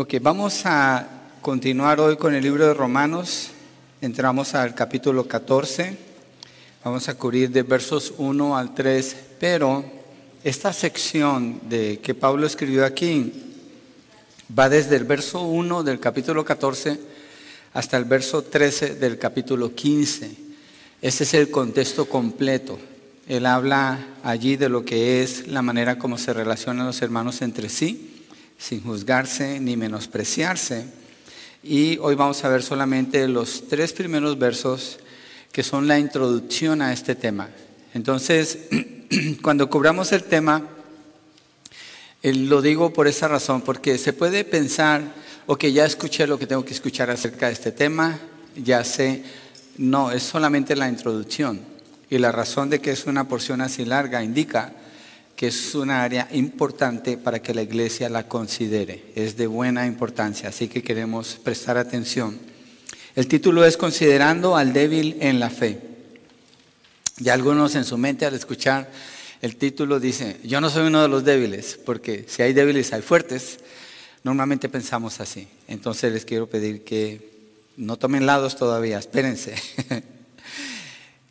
Ok, vamos a continuar hoy con el libro de Romanos. Entramos al capítulo 14. Vamos a cubrir de versos 1 al 3, pero esta sección de que Pablo escribió aquí va desde el verso 1 del capítulo 14 hasta el verso 13 del capítulo 15. Ese es el contexto completo. Él habla allí de lo que es la manera como se relacionan los hermanos entre sí sin juzgarse ni menospreciarse. Y hoy vamos a ver solamente los tres primeros versos que son la introducción a este tema. Entonces, cuando cubramos el tema, eh, lo digo por esa razón, porque se puede pensar, ok, ya escuché lo que tengo que escuchar acerca de este tema, ya sé, no, es solamente la introducción. Y la razón de que es una porción así larga indica que es una área importante para que la iglesia la considere. Es de buena importancia, así que queremos prestar atención. El título es Considerando al débil en la fe. Y algunos en su mente al escuchar el título dicen, yo no soy uno de los débiles, porque si hay débiles hay fuertes. Normalmente pensamos así. Entonces les quiero pedir que no tomen lados todavía, espérense.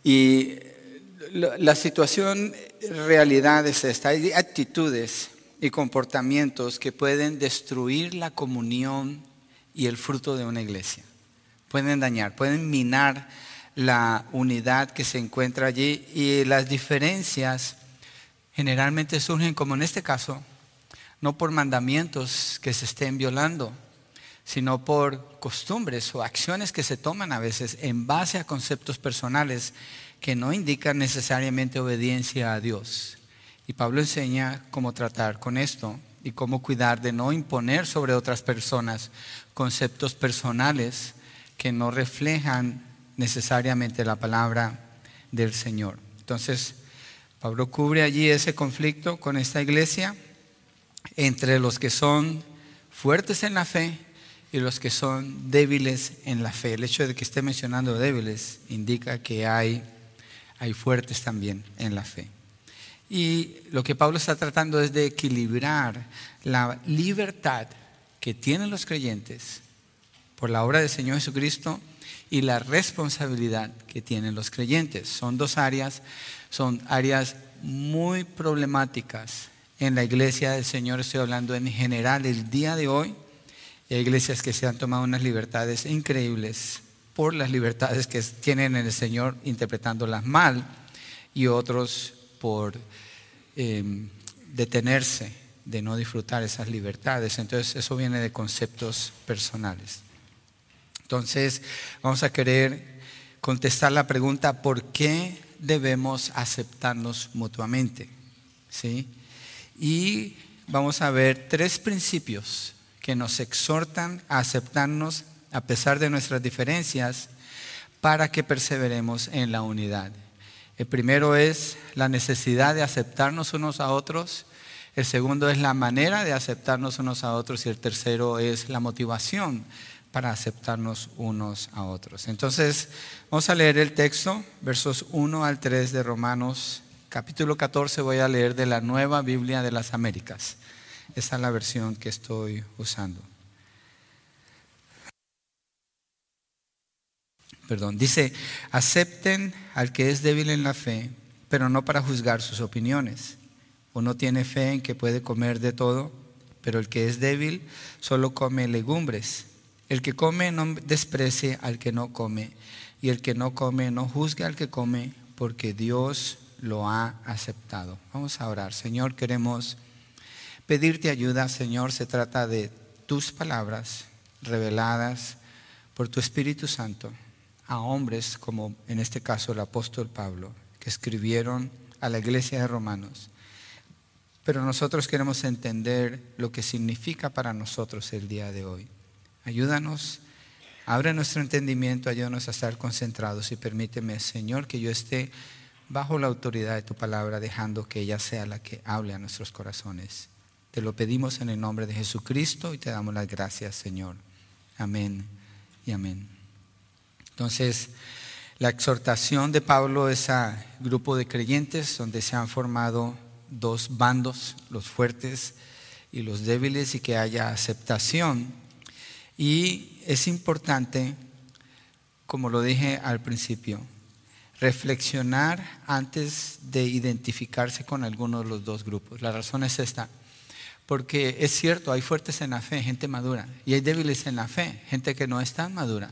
y la situación realidad es esta. Hay actitudes y comportamientos que pueden destruir la comunión y el fruto de una iglesia. Pueden dañar, pueden minar la unidad que se encuentra allí y las diferencias generalmente surgen, como en este caso, no por mandamientos que se estén violando, sino por costumbres o acciones que se toman a veces en base a conceptos personales que no indican necesariamente obediencia a Dios. Y Pablo enseña cómo tratar con esto y cómo cuidar de no imponer sobre otras personas conceptos personales que no reflejan necesariamente la palabra del Señor. Entonces, Pablo cubre allí ese conflicto con esta iglesia entre los que son fuertes en la fe y los que son débiles en la fe. El hecho de que esté mencionando débiles indica que hay hay fuertes también en la fe. Y lo que Pablo está tratando es de equilibrar la libertad que tienen los creyentes por la obra del Señor Jesucristo y la responsabilidad que tienen los creyentes. Son dos áreas, son áreas muy problemáticas en la iglesia del Señor. Estoy hablando en general el día de hoy. Hay iglesias que se han tomado unas libertades increíbles por las libertades que tienen en el Señor interpretándolas mal y otros por em, detenerse de no disfrutar esas libertades. Entonces eso viene de conceptos personales. Entonces vamos a querer contestar la pregunta, ¿por qué debemos aceptarnos mutuamente? ¿Sí? Y vamos a ver tres principios que nos exhortan a aceptarnos a pesar de nuestras diferencias, para que perseveremos en la unidad. El primero es la necesidad de aceptarnos unos a otros, el segundo es la manera de aceptarnos unos a otros y el tercero es la motivación para aceptarnos unos a otros. Entonces, vamos a leer el texto, versos 1 al 3 de Romanos, capítulo 14, voy a leer de la nueva Biblia de las Américas. Esa es la versión que estoy usando. Perdón, dice, acepten al que es débil en la fe, pero no para juzgar sus opiniones. Uno tiene fe en que puede comer de todo, pero el que es débil solo come legumbres. El que come no desprecie al que no come, y el que no come no juzgue al que come, porque Dios lo ha aceptado. Vamos a orar. Señor, queremos pedirte ayuda. Señor, se trata de tus palabras reveladas por tu Espíritu Santo a hombres como en este caso el apóstol Pablo, que escribieron a la iglesia de Romanos. Pero nosotros queremos entender lo que significa para nosotros el día de hoy. Ayúdanos, abre nuestro entendimiento, ayúdanos a estar concentrados y permíteme, Señor, que yo esté bajo la autoridad de tu palabra, dejando que ella sea la que hable a nuestros corazones. Te lo pedimos en el nombre de Jesucristo y te damos las gracias, Señor. Amén y amén. Entonces, la exhortación de Pablo es a grupo de creyentes donde se han formado dos bandos, los fuertes y los débiles y que haya aceptación. Y es importante, como lo dije al principio, reflexionar antes de identificarse con alguno de los dos grupos. La razón es esta. Porque es cierto, hay fuertes en la fe, gente madura, y hay débiles en la fe, gente que no es tan madura.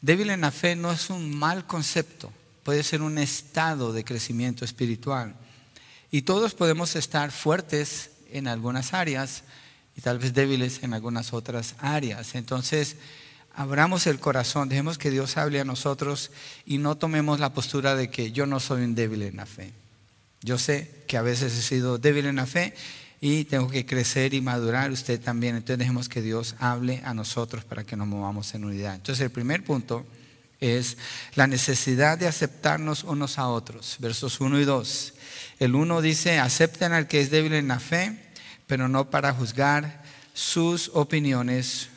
Débil en la fe no es un mal concepto, puede ser un estado de crecimiento espiritual. Y todos podemos estar fuertes en algunas áreas y tal vez débiles en algunas otras áreas. Entonces, abramos el corazón, dejemos que Dios hable a nosotros y no tomemos la postura de que yo no soy un débil en la fe. Yo sé que a veces he sido débil en la fe y tengo que crecer y madurar usted también. Entonces dejemos que Dios hable a nosotros para que nos movamos en unidad. Entonces el primer punto es la necesidad de aceptarnos unos a otros. Versos 1 y 2. El 1 dice, acepten al que es débil en la fe, pero no para juzgar sus opiniones.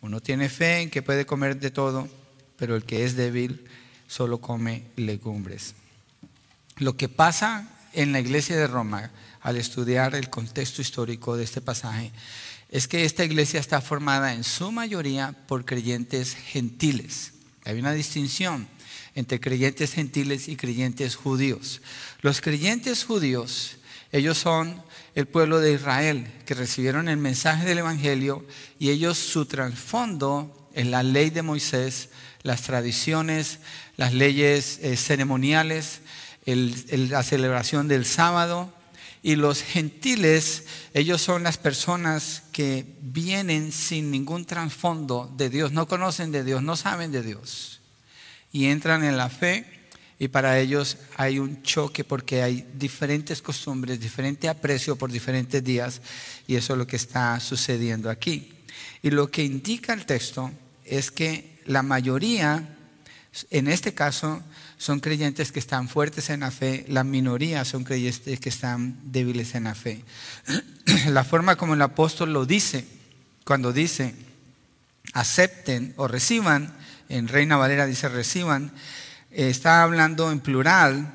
Uno tiene fe en que puede comer de todo, pero el que es débil solo come legumbres. Lo que pasa en la iglesia de Roma al estudiar el contexto histórico de este pasaje es que esta iglesia está formada en su mayoría por creyentes gentiles. Hay una distinción entre creyentes gentiles y creyentes judíos. Los creyentes judíos, ellos son el pueblo de Israel, que recibieron el mensaje del Evangelio y ellos su trasfondo es la ley de Moisés, las tradiciones, las leyes eh, ceremoniales, la celebración del sábado, y los gentiles, ellos son las personas que vienen sin ningún trasfondo de Dios, no conocen de Dios, no saben de Dios. Y entran en la fe y para ellos hay un choque porque hay diferentes costumbres, diferente aprecio por diferentes días y eso es lo que está sucediendo aquí. Y lo que indica el texto es que la mayoría, en este caso, son creyentes que están fuertes en la fe, la minoría son creyentes que están débiles en la fe. La forma como el apóstol lo dice, cuando dice, acepten o reciban, en Reina Valera dice reciban, eh, está hablando en plural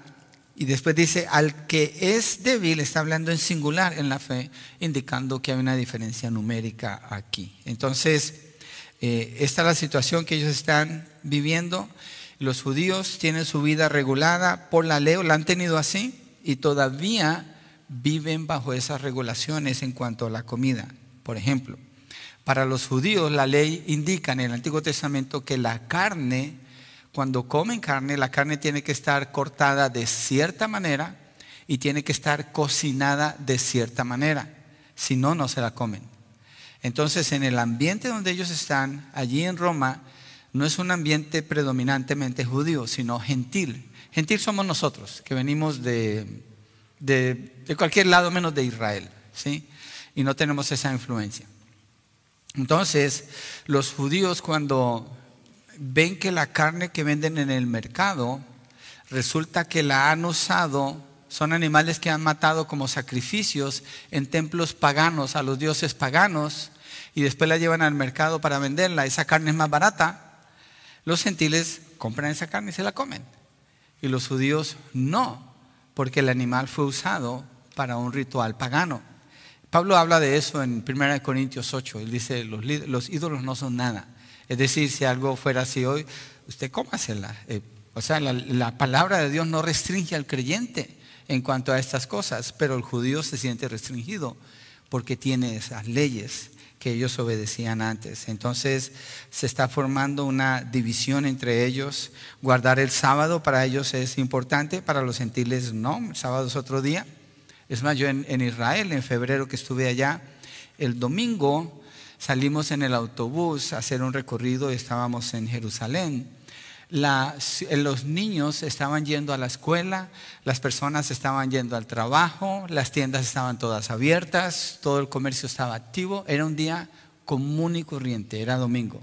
y después dice, al que es débil, está hablando en singular en la fe, indicando que hay una diferencia numérica aquí. Entonces, eh, esta es la situación que ellos están viviendo los judíos tienen su vida regulada por la ley, la han tenido así y todavía viven bajo esas regulaciones en cuanto a la comida. Por ejemplo, para los judíos la ley indica en el Antiguo Testamento que la carne, cuando comen carne, la carne tiene que estar cortada de cierta manera y tiene que estar cocinada de cierta manera. Si no, no se la comen. Entonces, en el ambiente donde ellos están, allí en Roma, no es un ambiente predominantemente judío, sino gentil. Gentil somos nosotros, que venimos de, de, cualquier lado menos de Israel, ¿sí? Y no tenemos esa influencia. Entonces, los judíos cuando ven que la carne que venden en el mercado, resulta que la han usado, son animales que han matado como sacrificios en templos paganos a los dioses paganos, y después la llevan al mercado para venderla, esa carne es más barata, los gentiles compran esa carne y se la comen. Y los judíos no, porque el animal fue usado para un ritual pagano. Pablo habla de eso en 1 Corintios 8. Él dice, los, ídolos no son nada. Es decir, si algo fuera así hoy, usted cómasela. Eh, o sea, la, la palabra de Dios no restringe al creyente en cuanto a estas cosas, pero el judío se siente restringido porque tiene esas leyes que ellos obedecían antes. Entonces se está formando una división entre ellos. Guardar el sábado para ellos es importante, para los gentiles no, el sábado es otro día. Es más, yo en, Israel, en febrero que estuve allá, el domingo salimos en el autobús a hacer un recorrido y estábamos en Jerusalén los niños estaban yendo a la escuela, las personas estaban yendo al trabajo, las tiendas estaban todas abiertas, todo el comercio estaba activo, era un día común y corriente, era domingo.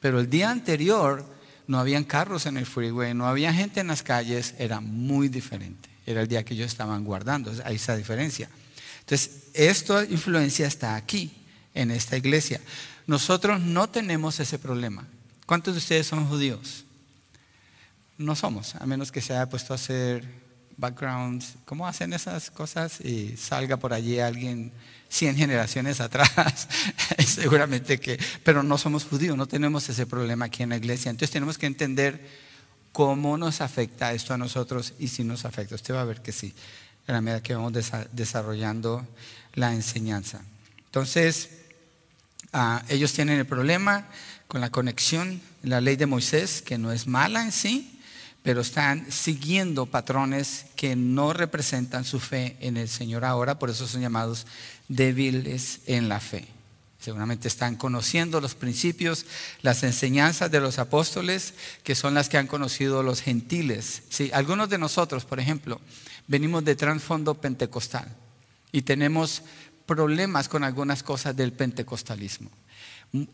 Pero el día anterior no habían carros en el freeway, no había gente en las calles, era muy diferente. Era el día que ellos estaban guardando, hay esa diferencia. Entonces, esta influencia está aquí, en esta iglesia. Nosotros no tenemos ese problema. ¿Cuántos de ustedes son judíos? No somos, a menos que se haya puesto a hacer background, ¿cómo hacen esas cosas? Y salga por allí alguien 100 generaciones atrás, seguramente que, pero no somos judíos, no tenemos ese problema aquí en la iglesia. Entonces tenemos que entender cómo nos afecta esto a nosotros y si nos afecta. Usted va a ver que sí, en la medida que vamos desarrollando la enseñanza. Entonces, ah, ellos tienen el problema con la conexión, la ley de Moisés, que no es mala en sí, pero están siguiendo patrones que no representan su fe en el Señor ahora, por eso son llamados débiles en la fe. Seguramente están conociendo los principios, las enseñanzas de los apóstoles, que son las que han conocido los gentiles. ¿Sí? Algunos de nosotros, por ejemplo, venimos de trasfondo pentecostal y tenemos problemas con algunas cosas del pentecostalismo.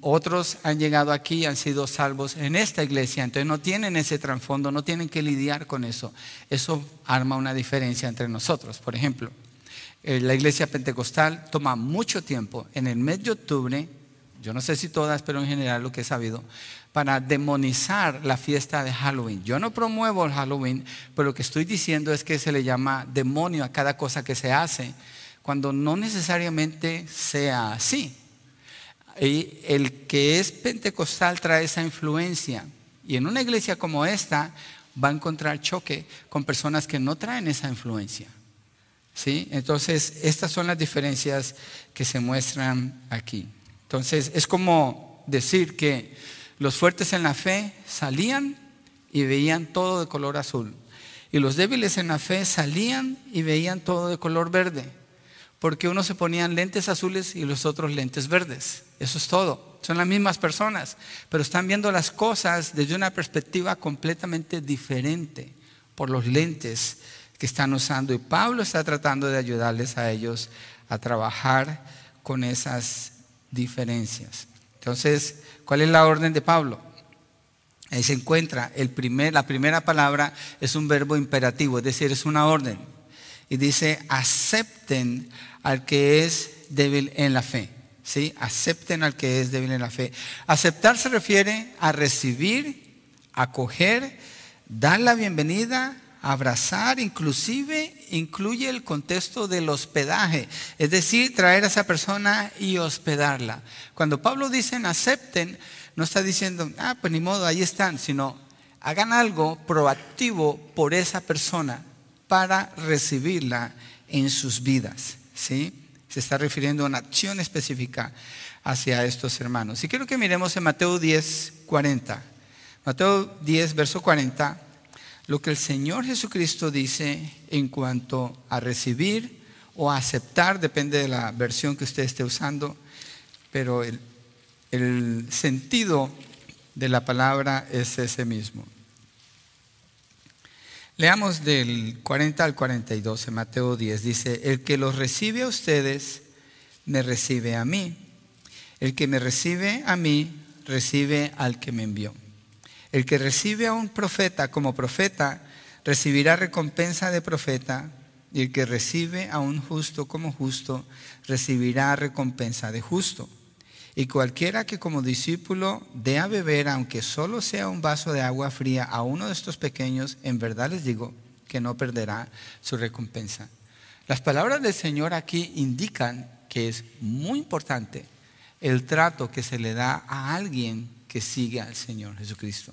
Otros han llegado aquí y han sido salvos en esta iglesia, entonces no tienen ese trasfondo, no tienen que lidiar con eso. Eso arma una diferencia entre nosotros. Por ejemplo, eh, la iglesia pentecostal toma mucho tiempo en el mes de octubre, yo no sé si todas, pero en general lo que he sabido, para demonizar la fiesta de Halloween. Yo no promuevo el Halloween, pero lo que estoy diciendo es que se le llama demonio a cada cosa que se hace, cuando no necesariamente sea así. Y el que es pentecostal trae esa influencia. Y en una iglesia como esta va a encontrar choque con personas que no traen esa influencia. ¿Sí? Entonces, estas son las diferencias que se muestran aquí. Entonces, es como decir que los fuertes en la fe salían y veían todo de color azul. Y los débiles en la fe salían y veían todo de color verde porque unos se ponían lentes azules y los otros lentes verdes. Eso es todo. Son las mismas personas, pero están viendo las cosas desde una perspectiva completamente diferente por los lentes que están usando. Y Pablo está tratando de ayudarles a ellos a trabajar con esas diferencias. Entonces, ¿cuál es la orden de Pablo? Ahí se encuentra, el primer, la primera palabra es un verbo imperativo, es decir, es una orden. Y dice, acepten al que es débil en la fe. ¿sí? Acepten al que es débil en la fe. Aceptar se refiere a recibir, acoger, dar la bienvenida, abrazar, inclusive incluye el contexto del hospedaje, es decir, traer a esa persona y hospedarla. Cuando Pablo dice acepten, no está diciendo, ah, pues ni modo, ahí están, sino hagan algo proactivo por esa persona para recibirla en sus vidas. ¿sí? Se está refiriendo a una acción específica hacia estos hermanos. Y quiero que miremos en Mateo 10, 40. Mateo 10, verso 40, lo que el Señor Jesucristo dice en cuanto a recibir o aceptar, depende de la versión que usted esté usando, pero el, el sentido de la palabra es ese mismo. Leamos del 40 al 42 en Mateo 10. Dice, el que los recibe a ustedes, me recibe a mí. El que me recibe a mí, recibe al que me envió. El que recibe a un profeta como profeta, recibirá recompensa de profeta. Y el que recibe a un justo como justo, recibirá recompensa de justo. Y cualquiera que como discípulo dé a beber, aunque solo sea un vaso de agua fría, a uno de estos pequeños, en verdad les digo que no perderá su recompensa. Las palabras del Señor aquí indican que es muy importante el trato que se le da a alguien que sigue al Señor Jesucristo.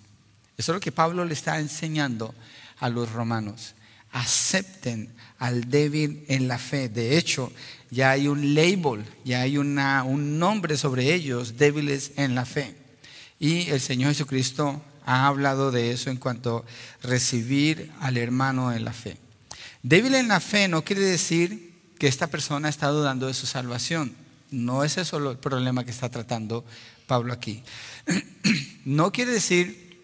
Eso es lo que Pablo le está enseñando a los romanos. Acepten al débil en la fe. De hecho, ya hay un label, ya hay una, un nombre sobre ellos, débiles en la fe. Y el Señor Jesucristo ha hablado de eso en cuanto a recibir al hermano en la fe. Débil en la fe no quiere decir que esta persona está dudando de su salvación. No es eso el problema que está tratando Pablo aquí. No quiere decir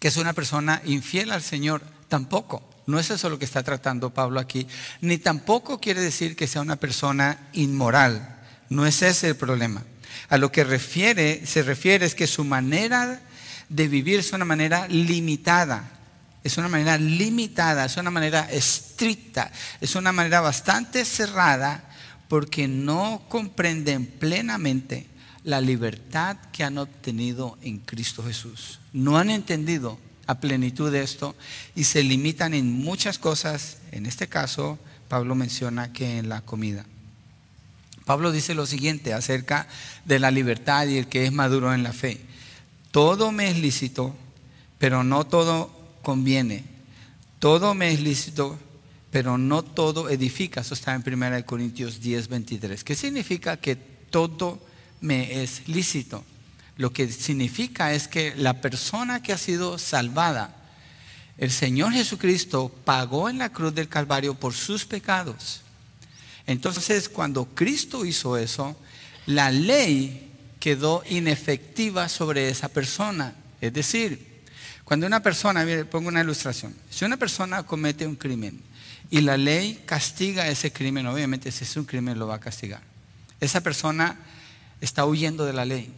que es una persona infiel al Señor, tampoco. No es eso lo que está tratando Pablo aquí. Ni tampoco quiere decir que sea una persona inmoral. No es ese el problema. A lo que se refiere es que su manera de vivir es una manera limitada. Es una manera limitada, es una manera estricta, es una manera bastante cerrada porque no comprenden plenamente la libertad que han obtenido en Cristo Jesús. No han entendido a plenitud de esto y se limitan en muchas cosas. En este caso, Pablo menciona que en la comida. Pablo dice lo siguiente acerca de la libertad y el que es maduro en la fe. Todo me es lícito, pero no todo conviene. Todo me es lícito, pero no todo edifica. Eso está en 1 Corintios 10, 23. ¿Qué significa que todo me es lícito? Lo que significa es que la persona que ha sido salvada, el Señor Jesucristo pagó en la cruz del Calvario por sus pecados. Entonces, cuando Cristo hizo eso, la ley quedó inefectiva sobre esa persona. Es decir, cuando una persona, pongo una ilustración, si una persona comete un crimen y la ley castiga ese crimen, obviamente si es un crimen lo va a castigar. Esa persona está huyendo de la ley.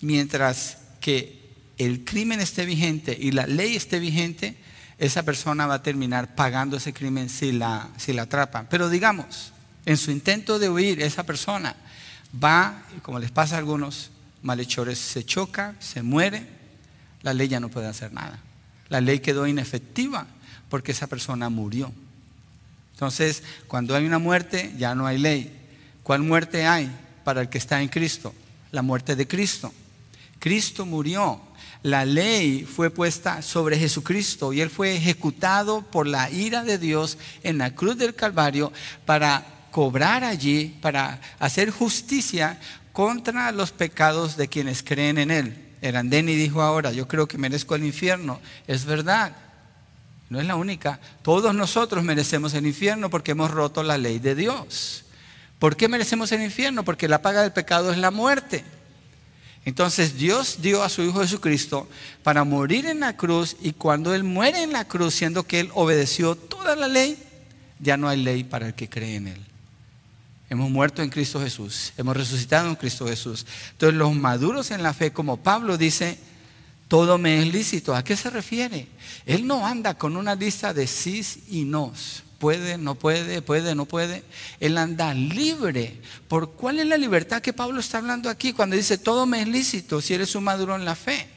Mientras que el crimen esté vigente y la ley esté vigente, esa persona va a terminar pagando ese crimen si la, si la atrapan. Pero digamos, en su intento de huir, esa persona va, como les pasa a algunos malhechores, se choca, se muere, la ley ya no puede hacer nada. La ley quedó inefectiva porque esa persona murió. Entonces, cuando hay una muerte, ya no hay ley. ¿Cuál muerte hay para el que está en Cristo? La muerte de Cristo. Cristo murió. La ley fue puesta sobre Jesucristo y Él fue ejecutado por la ira de Dios en la cruz del Calvario para cobrar allí para hacer justicia contra los pecados de quienes creen en Él. Erandeni dijo ahora, yo creo que merezco el infierno. Es verdad, no es la única. Todos nosotros merecemos el infierno porque hemos roto la ley de Dios. ¿Por qué merecemos el infierno? Porque la paga del pecado es la muerte. Entonces Dios dio a su Hijo Jesucristo para morir en la cruz y cuando Él muere en la cruz, siendo que Él obedeció toda la ley, ya no hay ley para el que cree en Él. Hemos muerto en Cristo Jesús, hemos resucitado en Cristo Jesús. Entonces los maduros en la fe, como Pablo dice, todo me es lícito. ¿A qué se refiere? Él no anda con una lista de sís y nos. Puede, no puede, puede, no puede. Él anda libre. ¿Por cuál es la libertad que Pablo está hablando aquí cuando dice todo me es lícito si eres un maduro en la fe?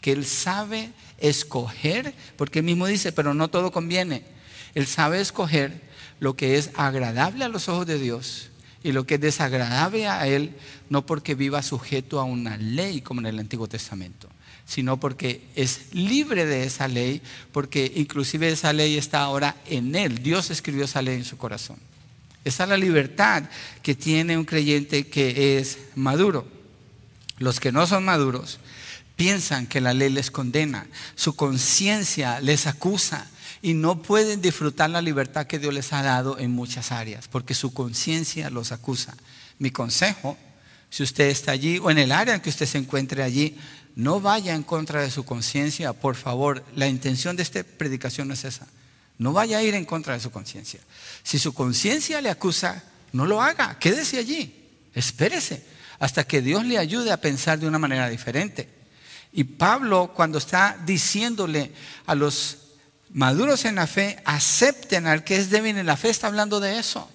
Que él sabe escoger, porque él mismo dice, pero no todo conviene. Él sabe escoger lo que es agradable a los ojos de Dios y lo que es desagradable a Él, no porque viva sujeto a una ley como en el Antiguo Testamento, sino porque es libre de esa ley, porque inclusive esa ley está ahora en Él. Dios escribió esa ley en su corazón. Esa es la libertad que tiene un creyente que es maduro. Los que no son maduros piensan que la ley les condena, su conciencia les acusa, y no pueden disfrutar la libertad que Dios les ha dado en muchas áreas, porque su conciencia los acusa. Mi consejo, si usted está allí o en el área en que usted se encuentre allí, no vaya en contra de su conciencia, por favor. La intención de esta predicación no es esa. No vaya a ir en contra de su conciencia. Si su conciencia le acusa, no lo haga, quédese allí, espérese hasta que Dios le ayude a pensar de una manera diferente. Y Pablo, cuando está diciéndole a los maduros en la fe, acepten al que es débil en la fe, está hablando de eso.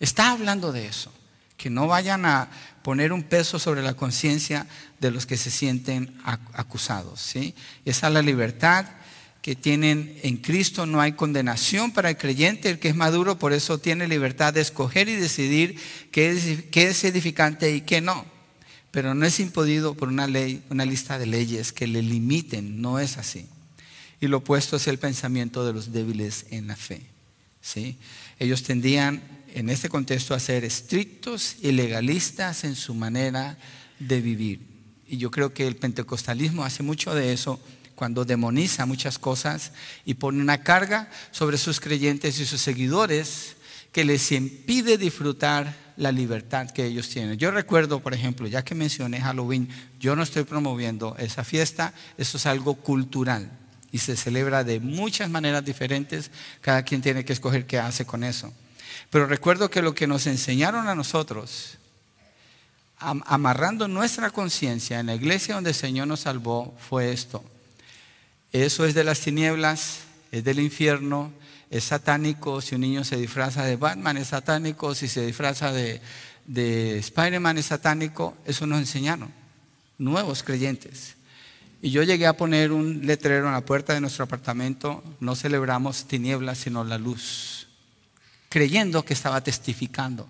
Está hablando de eso. Que no vayan a poner un peso sobre la conciencia de los que se sienten acusados. ¿sí? Esa es la libertad que tienen en Cristo. No hay condenación para el creyente, el que es maduro, por eso tiene libertad de escoger y decidir qué es, edificante y qué no. Pero no es impedido por una ley, una lista de leyes que le limiten, no es así. Y lo opuesto es el pensamiento de los débiles en la fe. ¿sí? Ellos tendían en este contexto a ser estrictos y legalistas en su manera de vivir. Y yo creo que el pentecostalismo hace mucho de eso cuando demoniza muchas cosas y pone una carga sobre sus creyentes y sus seguidores que les impide disfrutar la libertad que ellos tienen. Yo recuerdo, por ejemplo, ya que mencioné Halloween, yo no estoy promoviendo esa fiesta, eso es algo cultural y se celebra de muchas maneras diferentes. Cada quien tiene que escoger qué hace con eso. Pero recuerdo que lo que nos enseñaron a nosotros, amarrando nuestra conciencia en la iglesia donde el Señor nos salvó, fue esto. Eso es de las tinieblas, es del infierno, es satánico. Si un niño se disfraza de Batman, es satánico. Si se disfraza de, de Spider-Man, es satánico. Eso nos enseñaron, nuevos creyentes. Y yo llegué a poner un letrero en la puerta de nuestro apartamento, no celebramos tinieblas sino la luz, creyendo que estaba testificando.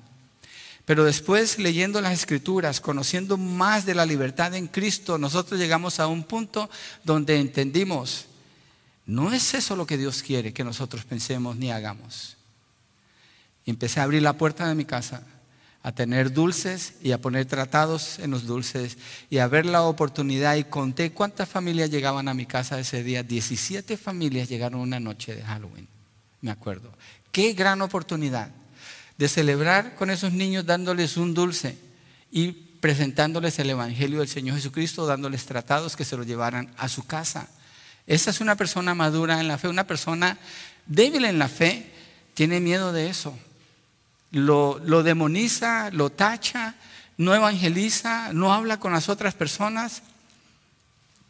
Pero después, leyendo las escrituras, conociendo más de la libertad en Cristo, nosotros llegamos a un punto donde entendimos, no es eso lo que Dios quiere que nosotros pensemos ni hagamos. empecé a abrir la puerta de mi casa, a tener dulces y a poner tratados en los dulces y a ver la oportunidad y conté cuántas familias llegaban a mi casa ese día. 17 familias llegaron una noche de Halloween, me acuerdo. Qué gran oportunidad de celebrar con esos niños dándoles un dulce y presentándoles el Evangelio del Señor Jesucristo, dándoles tratados que se lo llevaran a su casa. Esa es una persona madura en la fe, una persona débil en la fe, tiene miedo de eso. Lo, demoniza, lo tacha, no evangeliza, no habla con las otras personas.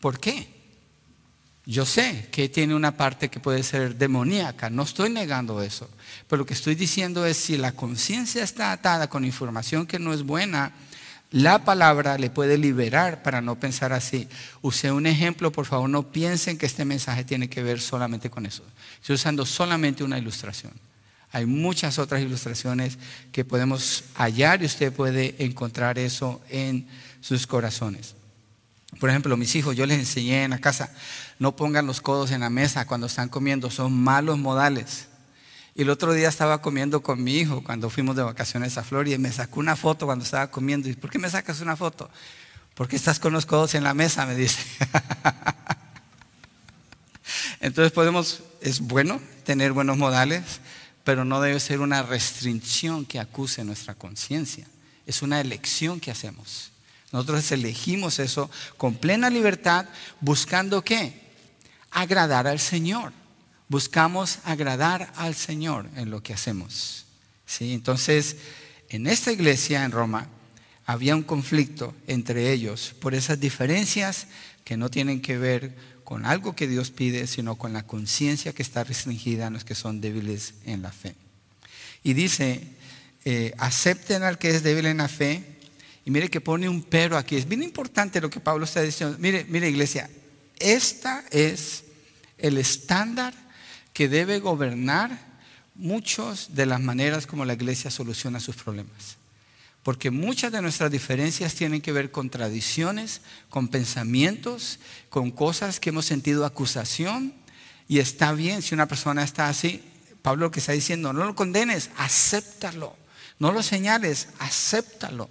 ¿Por qué? Yo sé que tiene una parte que puede ser demoníaca, no estoy negando eso, pero lo que estoy diciendo es si la conciencia está atada con información que no es buena, la palabra le puede liberar para no pensar así. Usé un ejemplo, por favor, no piensen que este mensaje tiene que ver solamente con eso. Estoy usando solamente una ilustración. Hay muchas otras ilustraciones que podemos hallar y usted puede encontrar eso en sus corazones. Por ejemplo, mis hijos, yo les enseñé en la casa, no pongan los codos en la mesa cuando están comiendo, son malos modales. Y el otro día estaba comiendo con mi hijo cuando fuimos de vacaciones a Florida y me sacó una foto cuando estaba comiendo. ¿Y por qué me sacas una foto? Porque estás con los codos en la mesa, me dice. Entonces podemos, es bueno tener buenos modales, pero no debe ser una restricción que acuse nuestra conciencia. Es una elección que hacemos. Nosotros elegimos eso con plena libertad, buscando qué? Agradar al Señor. Buscamos agradar al Señor en lo que hacemos. ¿Sí? Entonces, en esta iglesia en Roma había un conflicto entre ellos por esas diferencias que no tienen que ver con algo que Dios pide, sino con la conciencia que está restringida en los que son débiles en la fe. Y dice, eh, acepten al que es débil en la fe y mire que pone un pero aquí. Es bien importante lo que Pablo está diciendo. Mire, mire iglesia, esta es el estándar que debe gobernar muchas de las maneras como la iglesia soluciona sus problemas. Porque muchas de nuestras diferencias tienen que ver con tradiciones, con pensamientos, con cosas que hemos sentido acusación. Y está bien si una persona está así. Pablo lo que está diciendo, no lo condenes, acéptalo. No lo señales, acéptalo.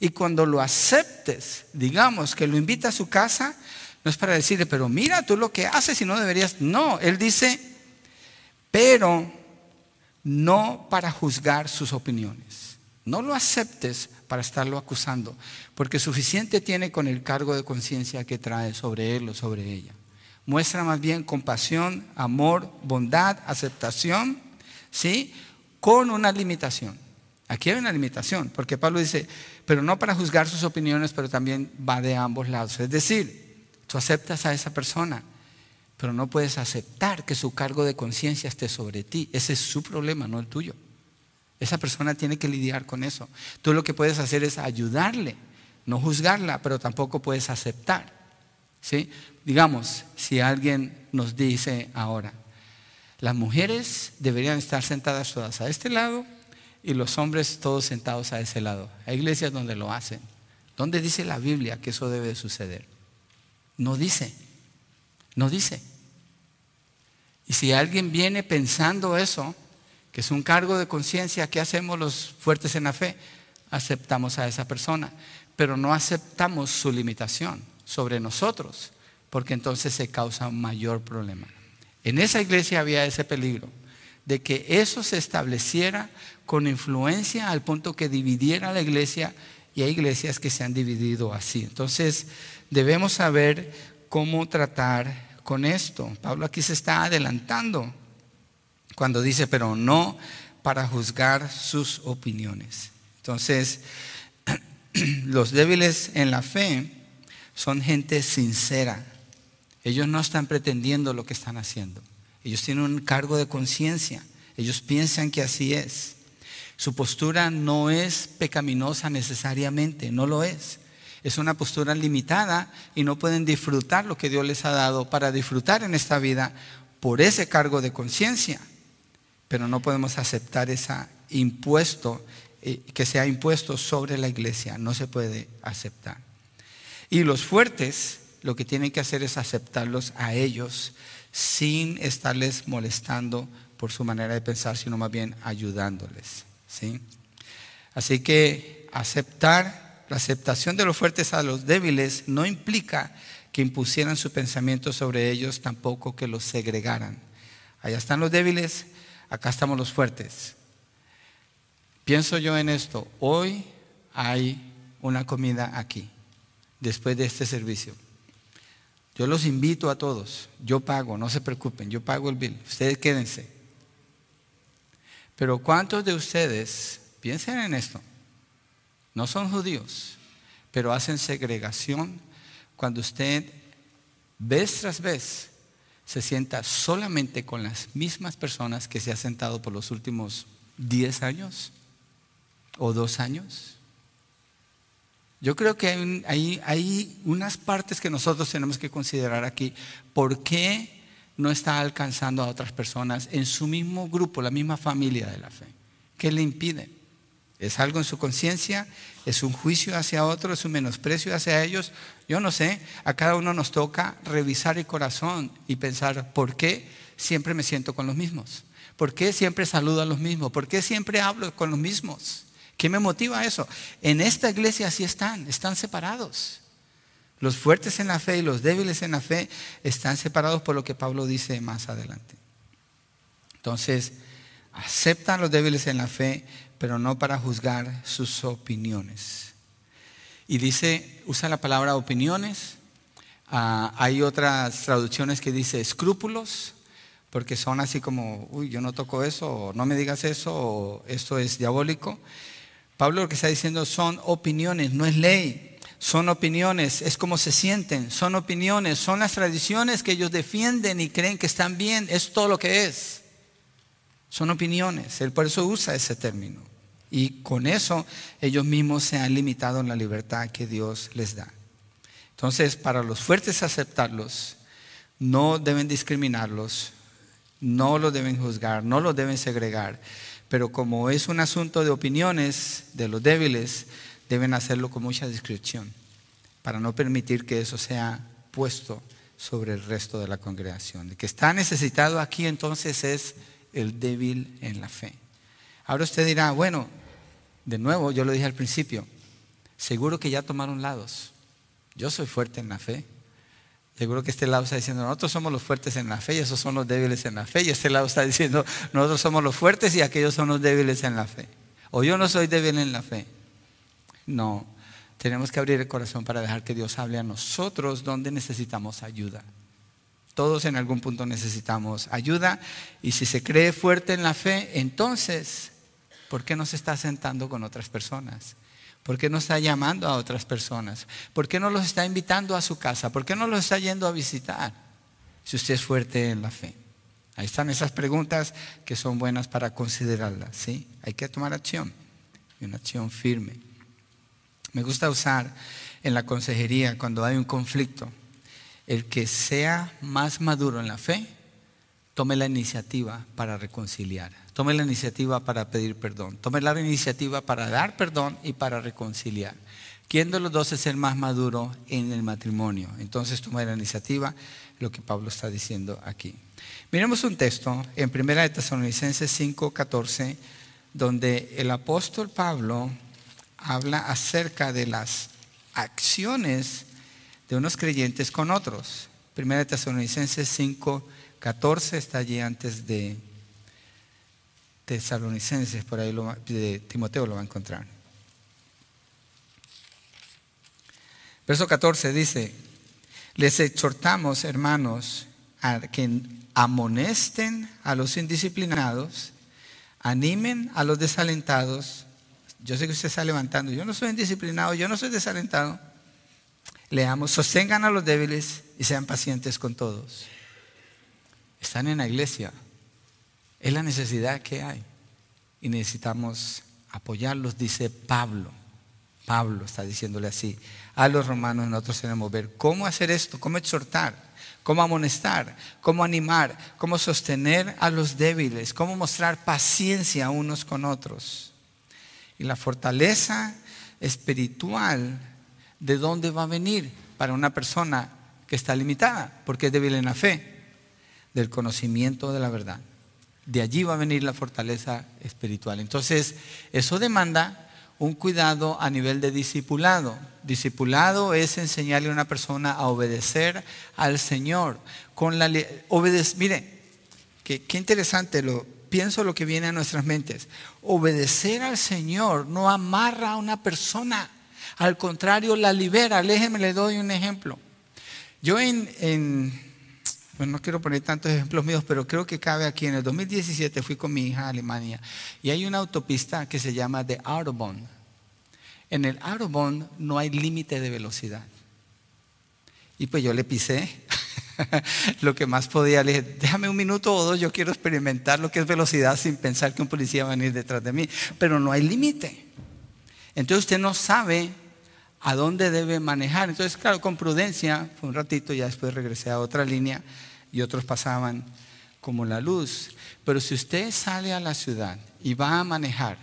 Y cuando lo aceptes, digamos que lo invita a su casa, no es para decirle, pero mira tú lo que haces y no deberías. No, él dice, pero no para juzgar sus opiniones. No lo aceptes para estarlo acusando, porque suficiente tiene con el cargo de conciencia que trae sobre él o sobre ella. Muestra más bien compasión, amor, bondad, aceptación, ¿sí? Con una limitación. Aquí hay una limitación, porque Pablo dice, pero no para juzgar sus opiniones, pero también va de ambos lados. Es decir, tú aceptas a esa persona, pero no puedes aceptar que su cargo de conciencia esté sobre ti. Ese es su problema, no el tuyo. Esa persona tiene que lidiar con eso. Tú lo que puedes hacer es ayudarle, no juzgarla, pero tampoco puedes aceptar. ¿sí? Digamos, si alguien nos dice ahora, las mujeres deberían estar sentadas todas a este lado y los hombres todos sentados a ese lado. Hay iglesias donde lo hacen. ¿Dónde dice la Biblia que eso debe suceder? No dice. No dice. Y si alguien viene pensando eso, que es un cargo de conciencia, ¿qué hacemos los fuertes en la fe? Aceptamos a esa persona, pero no aceptamos su limitación sobre nosotros, porque entonces se causa un mayor problema. En esa iglesia había ese peligro de que eso se estableciera con influencia al punto que dividiera la iglesia y hay iglesias que se han dividido así. Entonces debemos saber cómo tratar con esto. Pablo aquí se está adelantando cuando dice, pero no para juzgar sus opiniones. Entonces, los débiles en la fe son gente sincera. Ellos no están pretendiendo lo que están haciendo. Ellos tienen un cargo de conciencia. Ellos piensan que así es. Su postura no es pecaminosa necesariamente, no lo es. Es una postura limitada y no pueden disfrutar lo que Dios les ha dado para disfrutar en esta vida por ese cargo de conciencia. Pero no podemos aceptar ese impuesto eh, que se ha impuesto sobre la iglesia. No se puede aceptar. Y los fuertes lo que tienen que hacer es aceptarlos a ellos sin estarles molestando por su manera de pensar, sino más bien ayudándoles. ¿Sí? Así que aceptar, la aceptación de los fuertes a los débiles no implica que impusieran su pensamiento sobre ellos, tampoco que los segregaran. Allá están los débiles, acá estamos los fuertes. Pienso yo en esto, hoy hay una comida aquí, después de este servicio. Yo los invito a todos, yo pago, no se preocupen, yo pago el bill, ustedes quédense. Pero ¿cuántos de ustedes, piensen en esto, no son judíos, pero hacen segregación cuando usted vez tras vez se sienta solamente con las mismas personas que se ha sentado por los últimos 10 años o dos años? Yo creo que hay, hay, unas partes que nosotros tenemos que considerar aquí. ¿Por qué no está alcanzando a otras personas en su mismo grupo, la misma familia de la fe? ¿Qué le impide? ¿Es algo en su conciencia? ¿Es un juicio hacia otros? ¿Es un menosprecio hacia ellos? Yo no sé. A cada uno nos toca revisar el corazón y pensar, ¿por qué siempre me siento con los mismos? ¿Por qué siempre saludo a los mismos? ¿Por qué siempre hablo con los mismos? ¿Qué me motiva eso? En esta iglesia así están, están separados. Los fuertes en la fe y los débiles en la fe están separados por lo que Pablo dice más adelante. Entonces, aceptan los débiles en la fe, pero no para juzgar sus opiniones. Y dice, usa la palabra opiniones. Ah, hay otras traducciones que dice escrúpulos, porque son así como, uy, yo no toco eso, o no me digas eso, o esto es diabólico. Pablo lo que está diciendo son opiniones, no es ley. Son opiniones, es como se sienten, son opiniones, son las tradiciones que ellos defienden y creen que están bien, es todo lo que es. Son opiniones, él por eso usa ese término. Y con eso ellos mismos se han limitado en la libertad que Dios les da. Entonces, para los fuertes aceptarlos, no deben discriminarlos, no los deben juzgar, no los deben segregar, pero como es un asunto de opiniones de los débiles, deben hacerlo con mucha discreción para no permitir que eso sea puesto sobre el resto de la congregación. El que está necesitado aquí entonces es el débil en la fe. Ahora usted dirá, bueno, de nuevo, yo lo dije al principio, seguro que ya tomaron lados. Yo soy fuerte en la fe, Seguro que este lado está diciendo, nosotros somos los fuertes en la fe y esos son los débiles en la fe. Y este lado está diciendo, nosotros somos los fuertes y aquellos son los débiles en la fe. O yo no soy débil en la fe. No, tenemos que abrir el corazón para dejar que Dios hable a nosotros donde necesitamos ayuda. Todos en algún punto necesitamos ayuda y si se cree fuerte en la fe, entonces, ¿por qué no se está sentando con otras personas? ¿Por qué no está llamando a otras personas? ¿Por qué no los está invitando a su casa? ¿Por qué no los está yendo a visitar? Si usted es fuerte en la fe. Ahí están esas preguntas que son buenas para considerarlas. ¿sí? Hay que tomar acción y una acción firme. Me gusta usar en la consejería cuando hay un conflicto, el que sea más maduro en la fe, tome la iniciativa para reconciliar. Tome la iniciativa para pedir perdón. Tome la iniciativa para dar perdón y para reconciliar. ¿Quién de los dos es el más maduro en el matrimonio? Entonces tome la iniciativa, lo que Pablo está diciendo aquí. Miremos un texto en 1 de Tesalonicenses 5, 14, donde el apóstol Pablo habla acerca de las acciones de unos creyentes con otros. 1 de Tesalonicenses 5, 14 está allí antes de tesalonicenses, por ahí lo, de Timoteo lo va a encontrar. Verso 14 dice, les exhortamos, hermanos, a que amonesten a los indisciplinados, animen a los desalentados. Yo sé que usted está levantando, yo no soy indisciplinado, yo no soy desalentado. Leamos, sostengan a los débiles y sean pacientes con todos. Están en la iglesia, es la necesidad que hay. Y necesitamos apoyarlos, dice Pablo. Pablo está diciéndole así a los romanos, nosotros tenemos que ver cómo hacer esto, cómo exhortar, cómo amonestar, cómo animar, cómo sostener a los débiles, cómo mostrar paciencia unos con otros. Y la fortaleza espiritual, ¿de dónde va a venir para una persona que está limitada? Porque es débil en la fe, del conocimiento de la verdad. De allí va a venir la fortaleza espiritual. Entonces, eso demanda un cuidado a nivel de discipulado. Discipulado es enseñarle a una persona a obedecer al Señor. Con la mire, qué, qué interesante lo pienso lo que viene a nuestras mentes. Obedecer al Señor no amarra a una persona, al contrario la libera. Déjeme le doy un ejemplo. Yo en, en bueno, no quiero poner tantos ejemplos míos, pero creo que cabe aquí. En el 2017 fui con mi hija a Alemania y hay una autopista que se llama The Autobahn. En el Autobahn no hay límite de velocidad. Y pues yo le pisé lo que más podía. Le dije, déjame un minuto o dos, yo quiero experimentar lo que es velocidad sin pensar que un policía va a venir detrás de mí. Pero no hay límite. Entonces usted no sabe a dónde debe manejar. Entonces, claro, con prudencia, fue un ratito, ya después regresé a otra línea y otros pasaban como la luz. Pero si usted sale a la ciudad y va a manejar,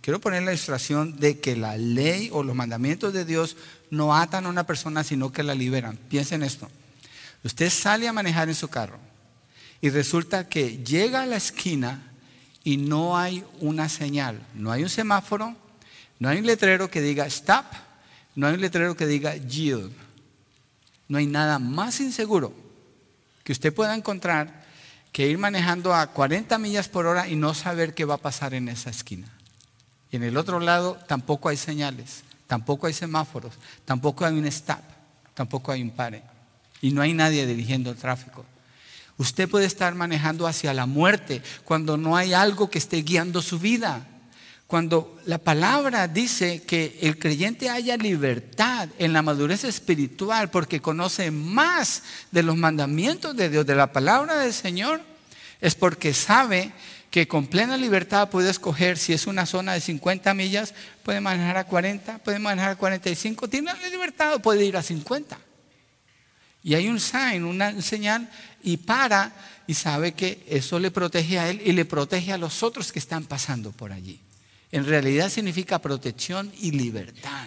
quiero poner la ilustración de que la ley o los mandamientos de Dios no atan a una persona, sino que la liberan. Piensen esto. Usted sale a manejar en su carro y resulta que llega a la esquina y no hay una señal, no hay un semáforo, no hay un letrero que diga stop, no hay un letrero que diga yield. No hay nada más inseguro que usted pueda encontrar que ir manejando a 40 millas por hora y no saber qué va a pasar en esa esquina. Y en el otro lado tampoco hay señales, tampoco hay semáforos, tampoco hay un stop, tampoco hay un pare. Y no hay nadie dirigiendo el tráfico. Usted puede estar manejando hacia la muerte cuando no hay algo que esté guiando su vida. Cuando la palabra dice que el creyente haya libertad en la madurez espiritual porque conoce más de los mandamientos de Dios, de la palabra del Señor, es porque sabe que con plena libertad puede escoger si es una zona de 50 millas, puede manejar a 40, puede manejar a 45, tiene la libertad o puede ir a 50. Y hay un sign, una señal, y para y sabe que eso le protege a él y le protege a los otros que están pasando por allí. En realidad significa protección y libertad.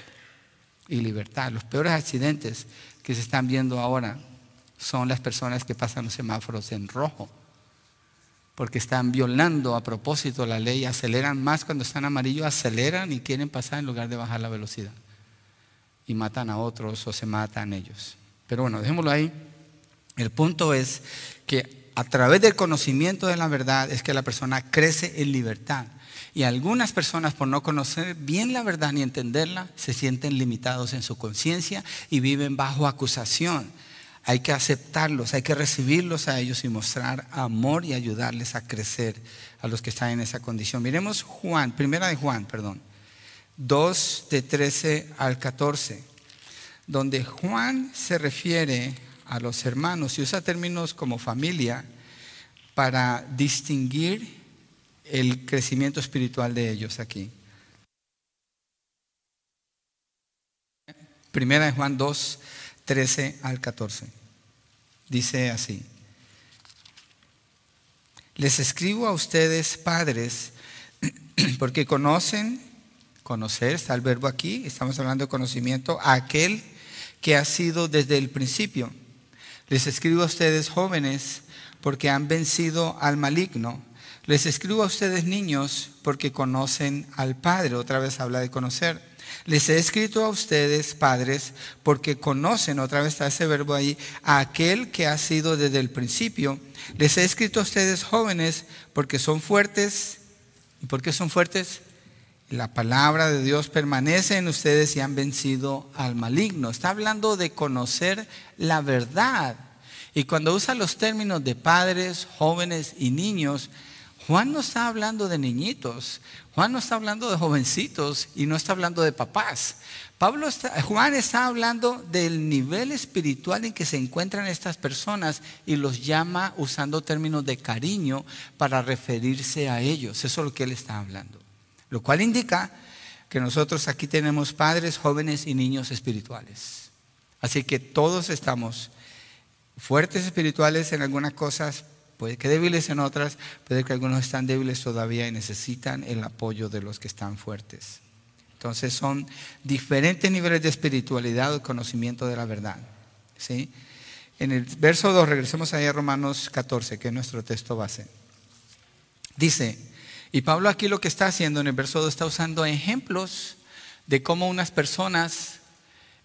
Y libertad. Los peores accidentes que se están viendo ahora son las personas que pasan los semáforos en rojo. Porque están violando a propósito la ley, aceleran más cuando están amarillos, aceleran y quieren pasar en lugar de bajar la velocidad. Y matan a otros o se matan ellos. Pero bueno, dejémoslo ahí. El punto es que a través del conocimiento de la verdad es que la persona crece en libertad. Y algunas personas, por no conocer bien la verdad ni entenderla, se sienten limitados en su conciencia y viven bajo acusación. Hay que aceptarlos, hay que recibirlos a ellos y mostrar amor y ayudarles a crecer a los que están en esa condición. Miremos Juan, primera de Juan, perdón, 2 de 13 al 14, donde Juan se refiere a los hermanos y usa términos como familia para distinguir el crecimiento espiritual de ellos aquí. Primera de Juan 2, 13 al 14. Dice así. Les escribo a ustedes, padres, porque conocen, conocer, está el verbo aquí, estamos hablando de conocimiento, aquel que ha sido desde el principio. Les escribo a ustedes, jóvenes, porque han vencido al maligno. Les escribo a ustedes niños porque conocen al Padre. Otra vez habla de conocer. Les he escrito a ustedes padres porque conocen, otra vez está ese verbo ahí, a aquel que ha sido desde el principio. Les he escrito a ustedes jóvenes porque son fuertes. ¿Y por qué son fuertes? La palabra de Dios permanece en ustedes y han vencido al maligno. Está hablando de conocer la verdad. Y cuando usa los términos de padres, jóvenes y niños, Juan no está hablando de niñitos, Juan no está hablando de jovencitos y no está hablando de papás. Pablo Juan está hablando del nivel espiritual en que se encuentran estas personas y los llama usando términos de cariño para referirse a ellos. Eso es lo que él está hablando. Lo cual indica que nosotros aquí tenemos padres, jóvenes y niños espirituales. Así que todos estamos fuertes espirituales en algunas cosas, puede que débiles en otras, puede que algunos están débiles todavía y necesitan el apoyo de los que están fuertes. Entonces son diferentes niveles de espiritualidad o conocimiento de la verdad. ¿sí? En el verso 2, regresemos ahí a Romanos 14, que es nuestro texto base. Dice, y Pablo aquí lo que está haciendo en el verso 2 está usando ejemplos de cómo unas personas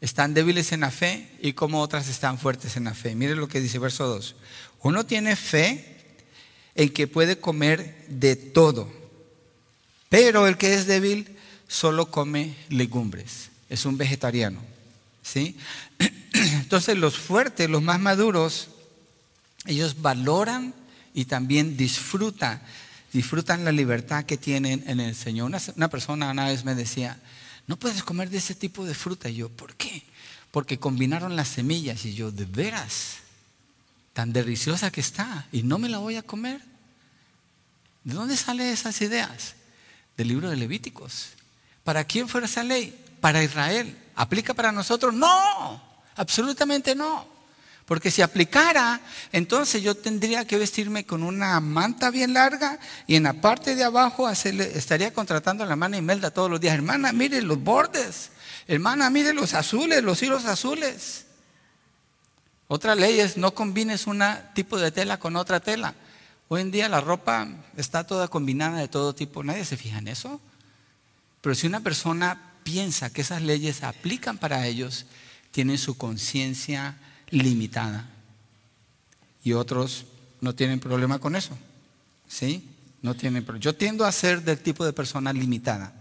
están débiles en la fe y cómo otras están fuertes en la fe. Mire lo que dice verso 2. Uno tiene fe en que puede comer de todo, pero el que es débil solo come legumbres, es un vegetariano. ¿sí? Entonces los fuertes, los más maduros, ellos valoran y también disfrutan, disfrutan la libertad que tienen en el Señor. Una, persona una vez me decía, no puedes comer de ese tipo de fruta. Y yo, ¿por qué? Porque combinaron las semillas. Y yo, de veras, tan deliciosa que está. Y no me la voy a comer. ¿De dónde salen esas ideas? Del libro de Levíticos. ¿Para quién fue esa ley? Para Israel. ¿Aplica para nosotros? No, absolutamente no. Porque si aplicara, entonces yo tendría que vestirme con una manta bien larga y en la parte de abajo estaría contratando a la hermana Imelda todos los días. Hermana, mire los bordes. Hermana, mire los azules, los hilos azules. Otra ley es no combines un tipo de tela con otra tela. Hoy en día la ropa está toda combinada de todo tipo. Nadie se fija en eso. Pero si una persona piensa que esas leyes aplican para ellos, tienen su conciencia limitada. Y otros no tienen problema con eso. ¿Sí? No tienen Yo tiendo a ser del tipo de persona limitada.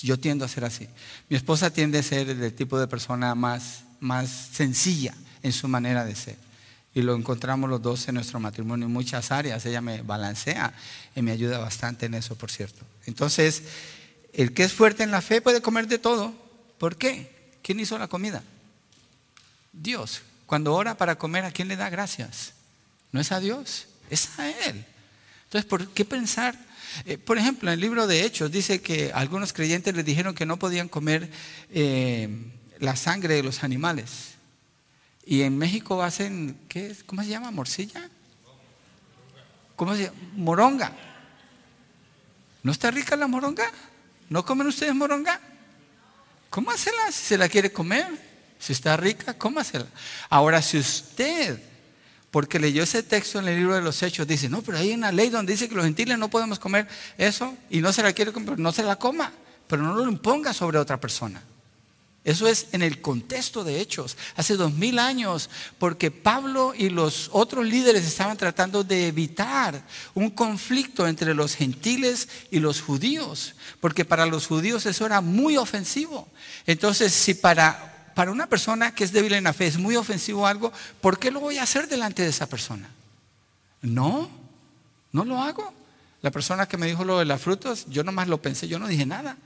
Yo tiendo a ser así. Mi esposa tiende a ser del tipo de persona más, más sencilla en su manera de ser. Y lo encontramos los dos en nuestro matrimonio en muchas áreas. Ella me balancea y me ayuda bastante en eso, por cierto. Entonces, el que es fuerte en la fe puede comer de todo. ¿Por qué? ¿Quién hizo la comida? Dios. Cuando ora para comer, ¿a quién le da gracias? No es a Dios, es a Él. Entonces, ¿por qué pensar? Eh, por ejemplo, en el libro de Hechos dice que algunos creyentes les dijeron que no podían comer eh, la sangre de los animales. Y en México hacen, ¿qué ¿cómo se llama? ¿Morcilla? ¿Cómo se llama? Moronga. ¿No está rica la moronga? ¿No comen ustedes moronga? ¿Cómo hacerla si se la quiere comer? Si está rica, cómasela. Ahora, si usted, porque leyó ese texto en el libro de los Hechos, dice, no, pero hay una ley donde dice que los gentiles no podemos comer eso y no se la quiere comer, no se la coma, pero no lo imponga sobre otra persona. Eso es en el contexto de hechos, hace dos mil años, porque Pablo y los otros líderes estaban tratando de evitar un conflicto entre los gentiles y los judíos, porque para los judíos eso era muy ofensivo. Entonces, si para para una persona que es débil en la fe es muy ofensivo algo, ¿por qué lo voy a hacer delante de esa persona? No, no lo hago. La persona que me dijo lo de las frutas, yo nomás lo pensé, yo no dije nada.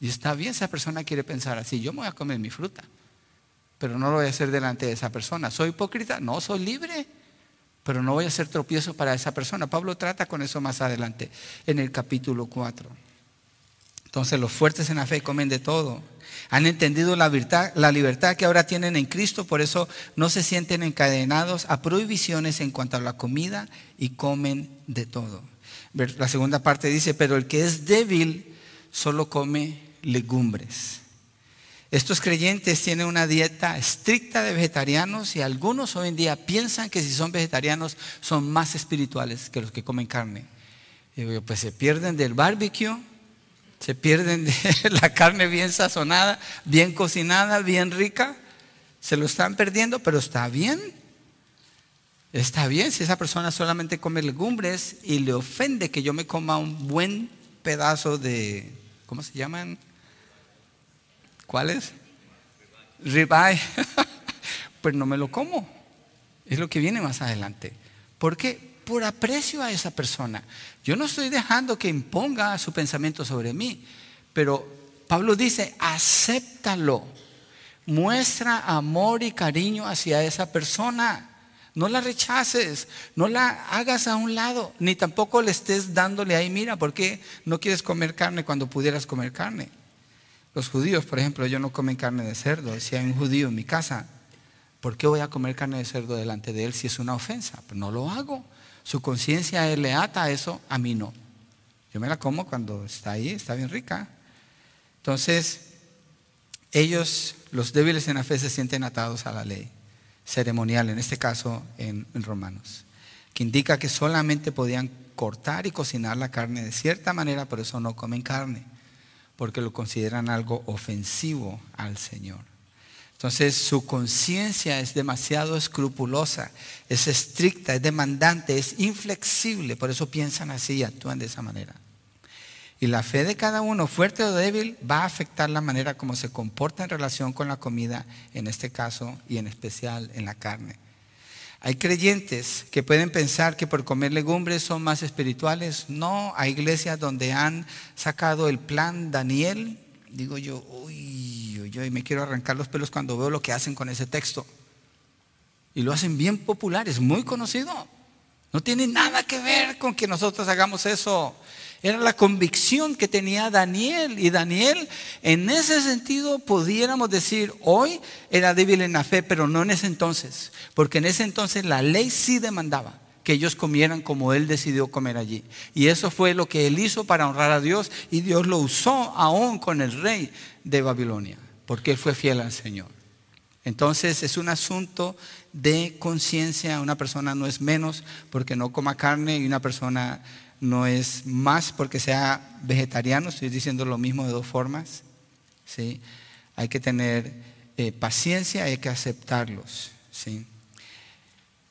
Y está bien, esa persona quiere pensar así, yo me voy a comer mi fruta, pero no lo voy a hacer delante de esa persona. ¿Soy hipócrita? No, soy libre, pero no voy a hacer tropiezo para esa persona. Pablo trata con eso más adelante, en el capítulo 4. Entonces los fuertes en la fe comen de todo. Han entendido la, libertad que ahora tienen en Cristo, por eso no se sienten encadenados a prohibiciones en cuanto a la comida y comen de todo. La segunda parte dice, pero el que es débil solo come legumbres. Estos creyentes tienen una dieta estricta de vegetarianos y algunos hoy en día piensan que si son vegetarianos son más espirituales que los que comen carne. Pues se pierden del barbecue, se pierden de la carne bien sazonada, bien cocinada, bien rica. Se lo están perdiendo, pero está bien. Está bien si esa persona solamente come legumbres y le ofende que yo me coma un buen pedazo de, ¿cómo se llaman? ¿Cuáles? Ribeye. pues no me lo como. Es lo que viene más adelante. ¿Por qué? por aprecio a esa persona. Yo no estoy dejando que imponga su pensamiento sobre mí, pero Pablo dice, acéptalo, muestra amor y cariño hacia esa persona. No la rechaces, no la hagas a un lado, ni tampoco le estés dándole ahí, mira, ¿por qué no quieres comer carne cuando pudieras comer carne? Los judíos, por ejemplo, ellos no comen carne de cerdo. Si hay un judío en mi casa, ¿por qué voy a comer carne de cerdo delante de él si es una ofensa? Pues no lo hago. Su conciencia le ata a eso, a mí no. Yo me la como cuando está ahí, está bien rica. Entonces, ellos, los débiles en la fe, se sienten atados a la ley ceremonial, en este caso en, en Romanos, que indica que solamente podían cortar y cocinar la carne de cierta manera, por eso no comen carne porque lo consideran algo ofensivo al Señor. Entonces su conciencia es demasiado escrupulosa, es estricta, es demandante, es inflexible, por eso piensan así y actúan de esa manera. Y la fe de cada uno, fuerte o débil, va a afectar la manera como se comporta en relación con la comida, en este caso, y en especial en la carne. Hay creyentes que pueden pensar que por comer legumbres son más espirituales. No, hay iglesias donde han sacado el plan Daniel. Digo yo, uy, uy, uy, me quiero arrancar los pelos cuando veo lo que hacen con ese texto. Y lo hacen bien popular, es muy conocido. No tiene nada que ver con que nosotros hagamos eso. Era la convicción que tenía Daniel. Y Daniel, en ese sentido, pudiéramos decir, hoy era débil en la fe, pero no en ese entonces. Porque en ese entonces la ley sí demandaba que ellos comieran como él decidió comer allí. Y eso fue lo que él hizo para honrar a Dios. Y Dios lo usó aún con el rey de Babilonia, porque él fue fiel al Señor. Entonces es un asunto de conciencia. Una persona no es menos porque no coma carne y una persona no es más porque sea vegetariano, estoy diciendo lo mismo de dos formas. ¿sí? Hay que tener eh, paciencia, hay que aceptarlos. ¿sí?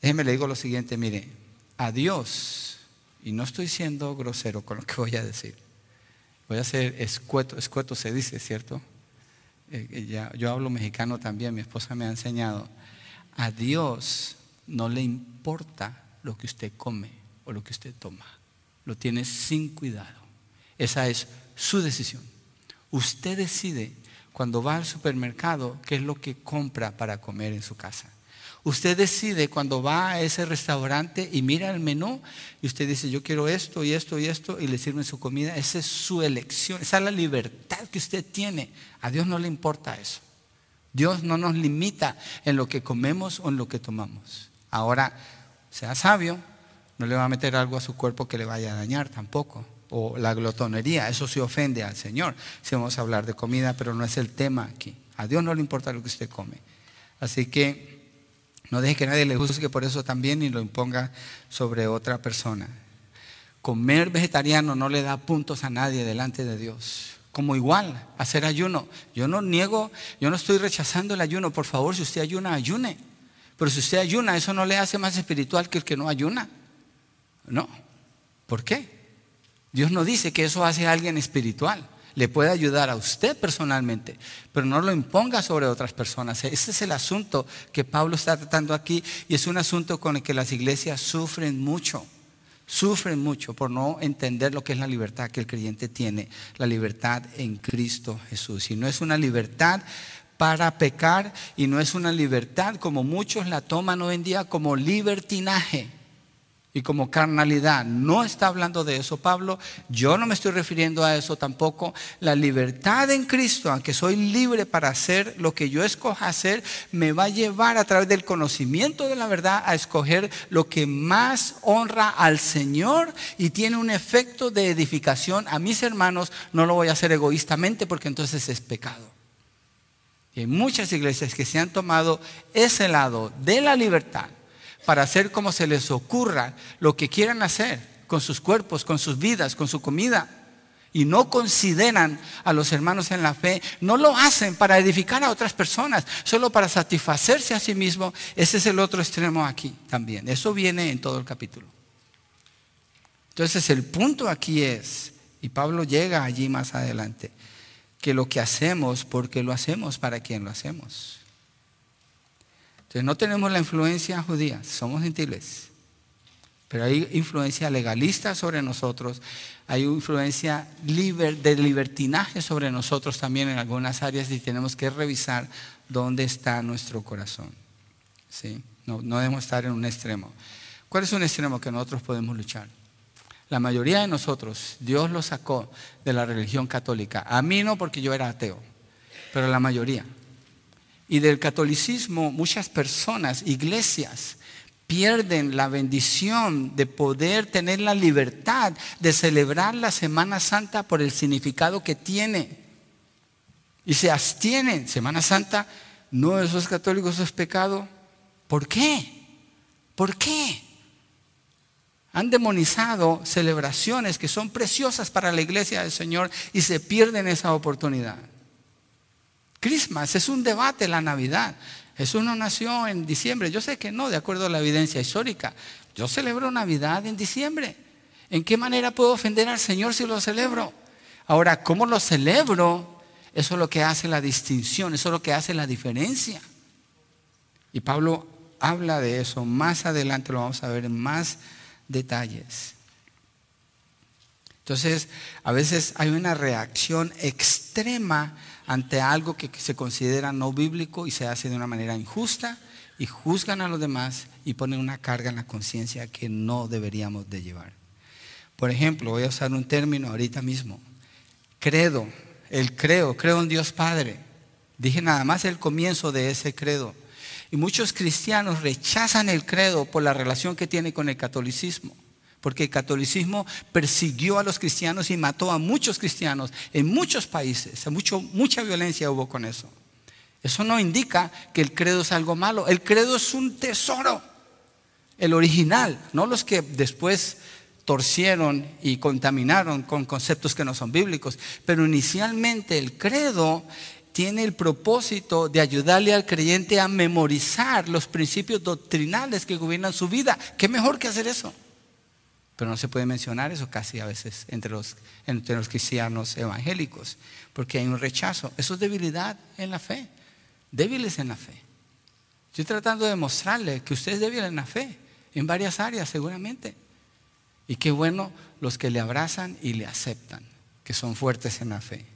Déjeme le digo lo siguiente, mire, a Dios, y no estoy siendo grosero con lo que voy a decir, voy a ser escueto, escueto se dice, ¿cierto? Eh, ya, yo hablo mexicano también, mi esposa me ha enseñado, a Dios no le importa lo que usted come o lo que usted toma lo tiene sin cuidado. Esa es su decisión. Usted decide cuando va al supermercado qué es lo que compra para comer en su casa. Usted decide cuando va a ese restaurante y mira el menú y usted dice, yo quiero esto y esto y esto y le sirven su comida. Esa es su elección, esa es la libertad que usted tiene. A Dios no le importa eso. Dios no nos limita en lo que comemos o en lo que tomamos. Ahora, sea sabio, no le va a meter algo a su cuerpo que le vaya a dañar tampoco. O la glotonería, eso se ofende al Señor. Si vamos a hablar de comida, pero no es el tema aquí. A Dios no le importa lo que usted come. Así que no deje que nadie le juzgue por eso también y lo imponga sobre otra persona. Comer vegetariano no le da puntos a nadie delante de Dios. Como igual, hacer ayuno. Yo no niego, yo no estoy rechazando el ayuno. Por favor, si usted ayuna, ayune. Pero si usted ayuna, eso no le hace más espiritual que el que no ayuna. No. ¿Por qué? Dios no dice que eso hace a alguien espiritual. Le puede ayudar a usted personalmente, pero no lo imponga sobre otras personas. Ese es el asunto que Pablo está tratando aquí y es un asunto con el que las iglesias sufren mucho. Sufren mucho por no entender lo que es la libertad que el creyente tiene, la libertad en Cristo Jesús. Y no es una libertad para pecar y no es una libertad como muchos la toman hoy en día como libertinaje y como carnalidad. No está hablando de eso Pablo. Yo no me estoy refiriendo a eso tampoco. La libertad en Cristo, aunque soy libre para hacer lo que yo escoja hacer, me va a llevar a través del conocimiento de la verdad a escoger lo que más honra al Señor y tiene un efecto de edificación a mis hermanos. No lo voy a hacer egoístamente porque entonces es pecado. Y hay muchas iglesias que se han tomado ese lado de la libertad para hacer como se les ocurra lo que quieran hacer con sus cuerpos, con sus vidas, con su comida. Y no consideran a los hermanos en la fe, no lo hacen para edificar a otras personas, solo para satisfacerse a sí mismo. Ese es el otro extremo aquí también. Eso viene en todo el capítulo. Entonces el punto aquí es, y Pablo llega allí más adelante, que lo que hacemos, porque lo hacemos para quien lo hacemos. Entonces no tenemos la influencia judía, somos gentiles. Pero hay influencia legalista sobre nosotros, hay influencia de libertinaje sobre nosotros también en algunas áreas y tenemos que revisar dónde está nuestro corazón. ¿Sí? No, no debemos estar en un extremo. ¿Cuál es un extremo que nosotros podemos luchar? La mayoría de nosotros, Dios lo sacó de la religión católica. A mí no porque yo era ateo. pero la mayoría. Y del catolicismo muchas personas, iglesias, pierden la bendición de poder tener la libertad de celebrar la Semana Santa por el significado que tiene. Y se abstienen. Semana Santa, no, esos católicos, eso es pecado. ¿Por qué? ¿Por qué? Han demonizado celebraciones que son preciosas para la iglesia del Señor y se pierden esa oportunidad. Christmas es un debate la Navidad. Jesús no nació en diciembre. Yo sé que no, de acuerdo a la evidencia histórica. Yo celebro Navidad en diciembre. ¿En qué manera puedo ofender al Señor si lo celebro? Ahora, ¿cómo lo celebro? Eso es lo que hace la distinción, eso es lo que hace la diferencia. Y Pablo habla de eso. Más adelante lo vamos a ver en más detalles. Entonces, a veces hay una reacción extrema ante algo que se considera no bíblico y se hace de una manera injusta y juzgan a los demás y ponen una carga en la conciencia que no deberíamos de llevar. Por ejemplo, voy a usar un término ahorita mismo. Credo, el creo, creo en Dios Padre. Dije nada más el comienzo de ese credo. Y muchos cristianos rechazan el credo por la relación que tiene con el catolicismo porque el catolicismo persiguió a los cristianos y mató a muchos cristianos en muchos países. Mucha violencia hubo con eso. Eso no indica que el credo es algo malo. El credo es un tesoro. El original, no los que después torcieron y contaminaron con conceptos que no son bíblicos. Pero inicialmente el credo tiene el propósito de ayudarle al creyente a memorizar los principios doctrinales que gobiernan su vida. ¿Qué mejor que hacer eso? Pero no se puede mencionar eso casi a veces entre los, entre los cristianos evangélicos, porque hay un rechazo. Eso es debilidad en la fe, débiles en la fe. Estoy tratando de mostrarle que usted es débil en la fe, en varias áreas seguramente. Y qué bueno los que le abrazan y le aceptan, que son fuertes en la fe.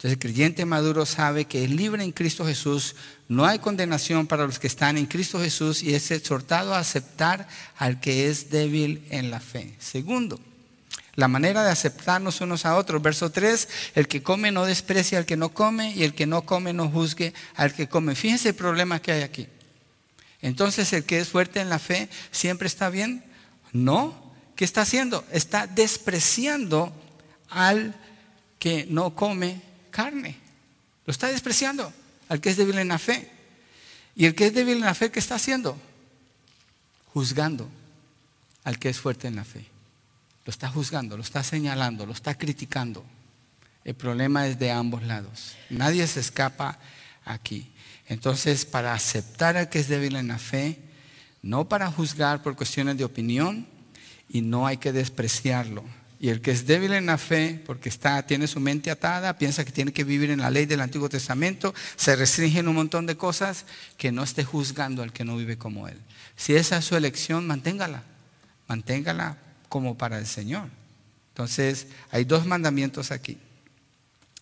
Entonces el creyente maduro sabe que es libre en Cristo Jesús, no hay condenación para los que están en Cristo Jesús y es exhortado a aceptar al que es débil en la fe. Segundo, la manera de aceptarnos unos a otros. Verso 3, el que come no desprecia al que no come y el que no come no juzgue al que come. Fíjense el problema que hay aquí. Entonces el que es fuerte en la fe siempre está bien. No, ¿qué está haciendo? Está despreciando al que no come carne. Lo está despreciando al que es débil en la fe. Y el que es débil en la fe, ¿qué está haciendo? Juzgando al que es fuerte en la fe. Lo está juzgando, lo está señalando, lo está criticando. El problema es de ambos lados. Nadie se escapa aquí. Entonces, para aceptar al que es débil en la fe, no para juzgar por cuestiones de opinión, y no hay que despreciarlo, y el que es débil en la fe, porque está, tiene su mente atada, piensa que tiene que vivir en la ley del Antiguo Testamento, se restringe en un montón de cosas, que no esté juzgando al que no vive como él. Si esa es su elección, manténgala. Manténgala como para el Señor. Entonces, hay dos mandamientos aquí.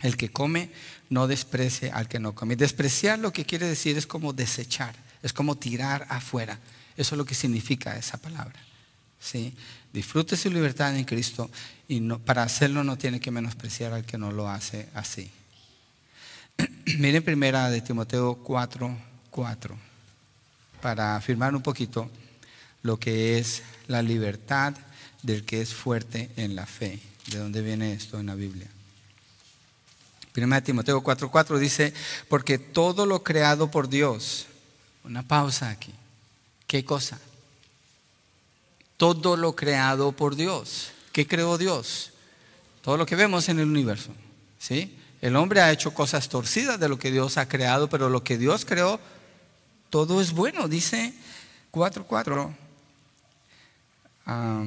El que come, no desprecie al que no come. Despreciar lo que quiere decir es como desechar, es como tirar afuera. Eso es lo que significa esa palabra. ¿sí? Disfrute su libertad en Cristo y para hacerlo no tiene que menospreciar al que no lo hace así. Miren primera de Timoteo 4, 4, para afirmar un poquito lo que es la libertad del que es fuerte en la fe. ¿De dónde viene esto en la Biblia? Primera de Timoteo 4, 4 dice, porque todo lo creado por Dios, una pausa aquí, ¿qué cosa? Todo lo creado por Dios. ¿Qué creó Dios? Todo lo que vemos en el universo. ¿sí? El hombre ha hecho cosas torcidas de lo que Dios ha creado, pero lo que Dios creó, todo es bueno. Dice 4.4. Ah,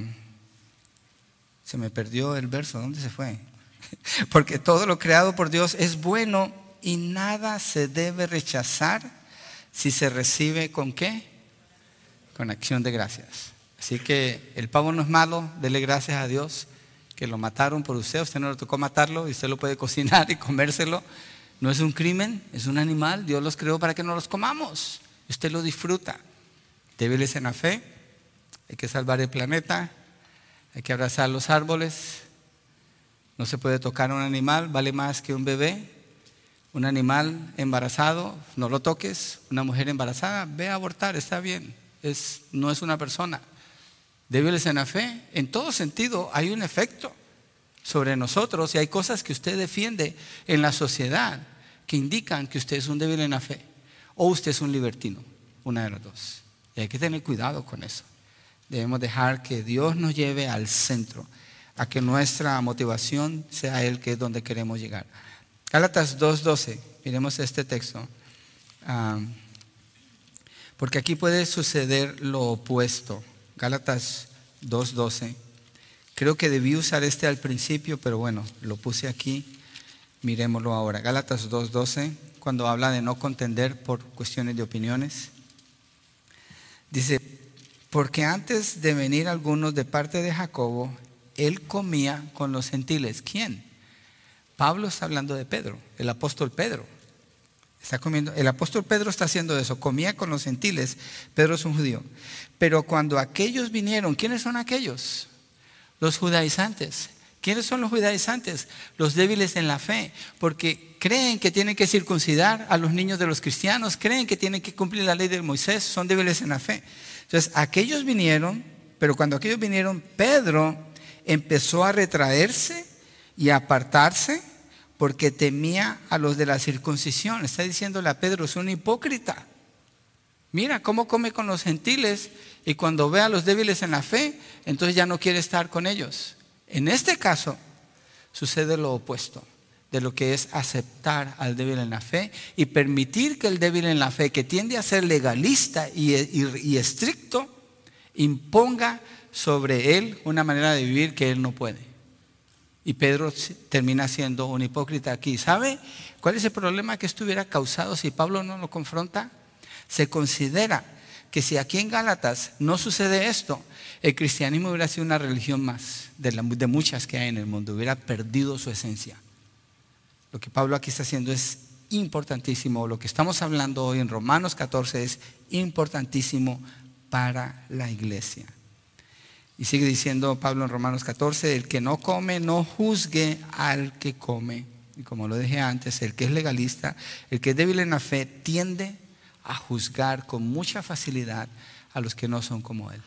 se me perdió el verso, ¿dónde se fue? Porque todo lo creado por Dios es bueno y nada se debe rechazar si se recibe con qué? Con acción de gracias. Así que el pavo no es malo, dele gracias a Dios que lo mataron por usted, usted no le tocó matarlo y usted lo puede cocinar y comérselo. No es un crimen, es un animal, Dios los creó para que no los comamos. Usted lo disfruta. Débiles en la fe, hay que salvar el planeta, hay que abrazar los árboles, no se puede tocar a un animal, vale más que un bebé. Un animal embarazado, no lo toques. Una mujer embarazada, ve a abortar, está bien. Es, no es una persona. Débiles en la fe, en todo sentido hay un efecto sobre nosotros y hay cosas que usted defiende en la sociedad que indican que usted es un débil en la fe o usted es un libertino, una de las dos. Y hay que tener cuidado con eso. Debemos dejar que Dios nos lleve al centro, a que nuestra motivación sea Él que es donde queremos llegar. Gálatas 2.12, miremos este texto. Ah, porque aquí puede suceder lo opuesto. Gálatas 2.12. Creo que debí usar este al principio, pero bueno, lo puse aquí. Miremoslo ahora. Gálatas 2.12, cuando habla de no contender por cuestiones de opiniones. Dice, porque antes de venir algunos de parte de Jacobo, él comía con los gentiles. ¿Quién? Pablo está hablando de Pedro, el apóstol Pedro. Está comiendo, el apóstol Pedro está haciendo eso, comía con los gentiles. Pedro es un judío. Pero cuando aquellos vinieron, ¿quiénes son aquellos? Los judaizantes. ¿Quiénes son los judaizantes? Los débiles en la fe, porque creen que tienen que circuncidar a los niños de los cristianos, creen que tienen que cumplir la ley de Moisés, son débiles en la fe. Entonces, aquellos vinieron, pero cuando aquellos vinieron, Pedro empezó a retraerse y a apartarse porque temía a los de la circuncisión. Está diciéndole a Pedro, es un hipócrita. Mira cómo come con los gentiles y cuando ve a los débiles en la fe, entonces ya no quiere estar con ellos. En este caso sucede lo opuesto de lo que es aceptar al débil en la fe y permitir que el débil en la fe, que tiende a ser legalista y, y estricto, imponga sobre él una manera de vivir que él no puede. Y Pedro termina siendo un hipócrita aquí. ¿Sabe cuál es el problema que esto hubiera causado si Pablo no lo confronta? Se considera que si aquí en Gálatas no sucede esto, el cristianismo hubiera sido una religión más de, de muchas que hay en el mundo, hubiera perdido su esencia. Lo que Pablo aquí está haciendo es importantísimo. Lo que estamos hablando hoy en Romanos 14 es importantísimo para la iglesia. Y sigue diciendo Pablo en Romanos 14, el que no come, no juzgue al que come. Y como lo dije antes, el que es legalista, el que es débil en la fe, tiende a juzgar con mucha facilidad a los que no son como él.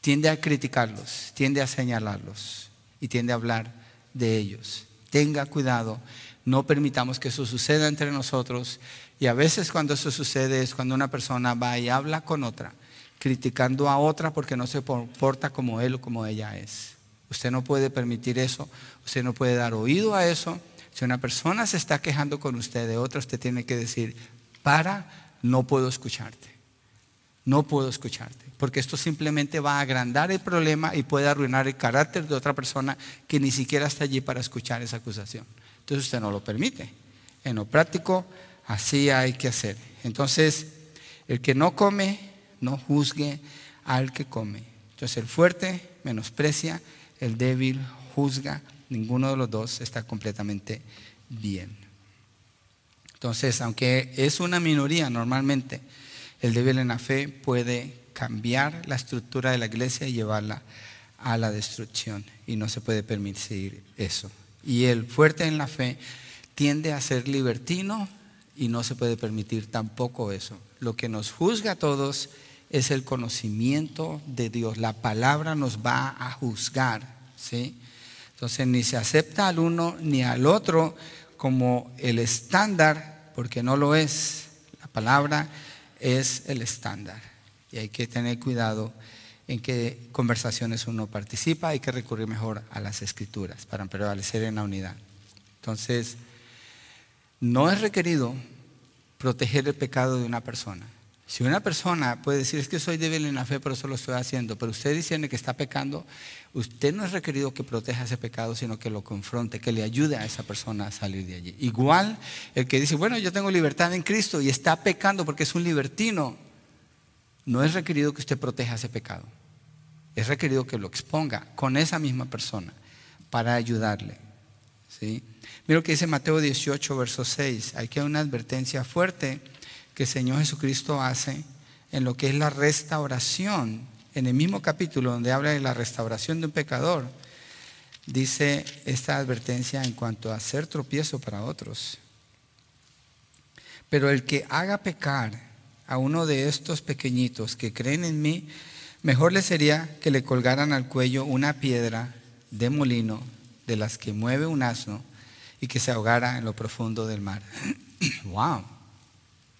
Tiende a criticarlos, tiende a señalarlos y tiende a hablar de ellos. Tenga cuidado, no permitamos que eso suceda entre nosotros. Y a veces cuando eso sucede es cuando una persona va y habla con otra criticando a otra porque no se comporta como él o como ella es. Usted no puede permitir eso, usted no puede dar oído a eso. Si una persona se está quejando con usted de otra, usted tiene que decir, para, no puedo escucharte. No puedo escucharte, porque esto simplemente va a agrandar el problema y puede arruinar el carácter de otra persona que ni siquiera está allí para escuchar esa acusación. Entonces usted no lo permite. En lo práctico, así hay que hacer. Entonces, el que no come no juzgue al que come. Entonces el fuerte menosprecia, el débil juzga, ninguno de los dos está completamente bien. Entonces, aunque es una minoría normalmente, el débil en la fe puede cambiar la estructura de la iglesia y llevarla a la destrucción. Y no se puede permitir eso. Y el fuerte en la fe tiende a ser libertino y no se puede permitir tampoco eso. Lo que nos juzga a todos es el conocimiento de Dios. La palabra nos va a juzgar. ¿sí? Entonces ni se acepta al uno ni al otro como el estándar, porque no lo es. La palabra es el estándar. Y hay que tener cuidado en qué conversaciones uno participa, hay que recurrir mejor a las escrituras para prevalecer en la unidad. Entonces, no es requerido proteger el pecado de una persona. Si una persona puede decir, es que soy débil en la fe, pero eso lo estoy haciendo, pero usted diciendo que está pecando, usted no es requerido que proteja ese pecado, sino que lo confronte, que le ayude a esa persona a salir de allí. Igual el que dice, bueno, yo tengo libertad en Cristo y está pecando porque es un libertino, no es requerido que usted proteja ese pecado. Es requerido que lo exponga con esa misma persona para ayudarle. ¿sí? Mira lo que dice Mateo 18, verso 6. Hay que una advertencia fuerte que el Señor Jesucristo hace en lo que es la restauración. En el mismo capítulo donde habla de la restauración de un pecador, dice esta advertencia en cuanto a ser tropiezo para otros. Pero el que haga pecar a uno de estos pequeñitos que creen en mí, mejor le sería que le colgaran al cuello una piedra de molino de las que mueve un asno y que se ahogara en lo profundo del mar. wow.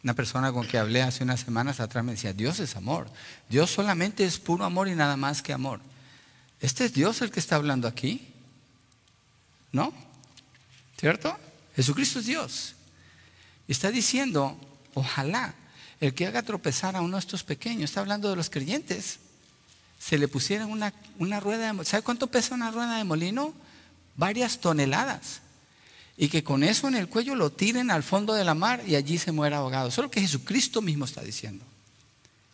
Una persona con que hablé hace unas semanas atrás me decía, Dios es amor. Dios solamente es puro amor y nada más que amor. ¿Este es Dios el que está hablando aquí? ¿No? ¿Cierto? Jesucristo es Dios. Está diciendo, ojalá el que haga tropezar a uno de estos pequeños, está hablando de los creyentes, se le pusiera una, una rueda de ¿Sabe cuánto pesa una rueda de molino? Varias toneladas y que con eso en el cuello lo tiren al fondo de la mar y allí se muera ahogado. Eso es lo que Jesucristo mismo está diciendo.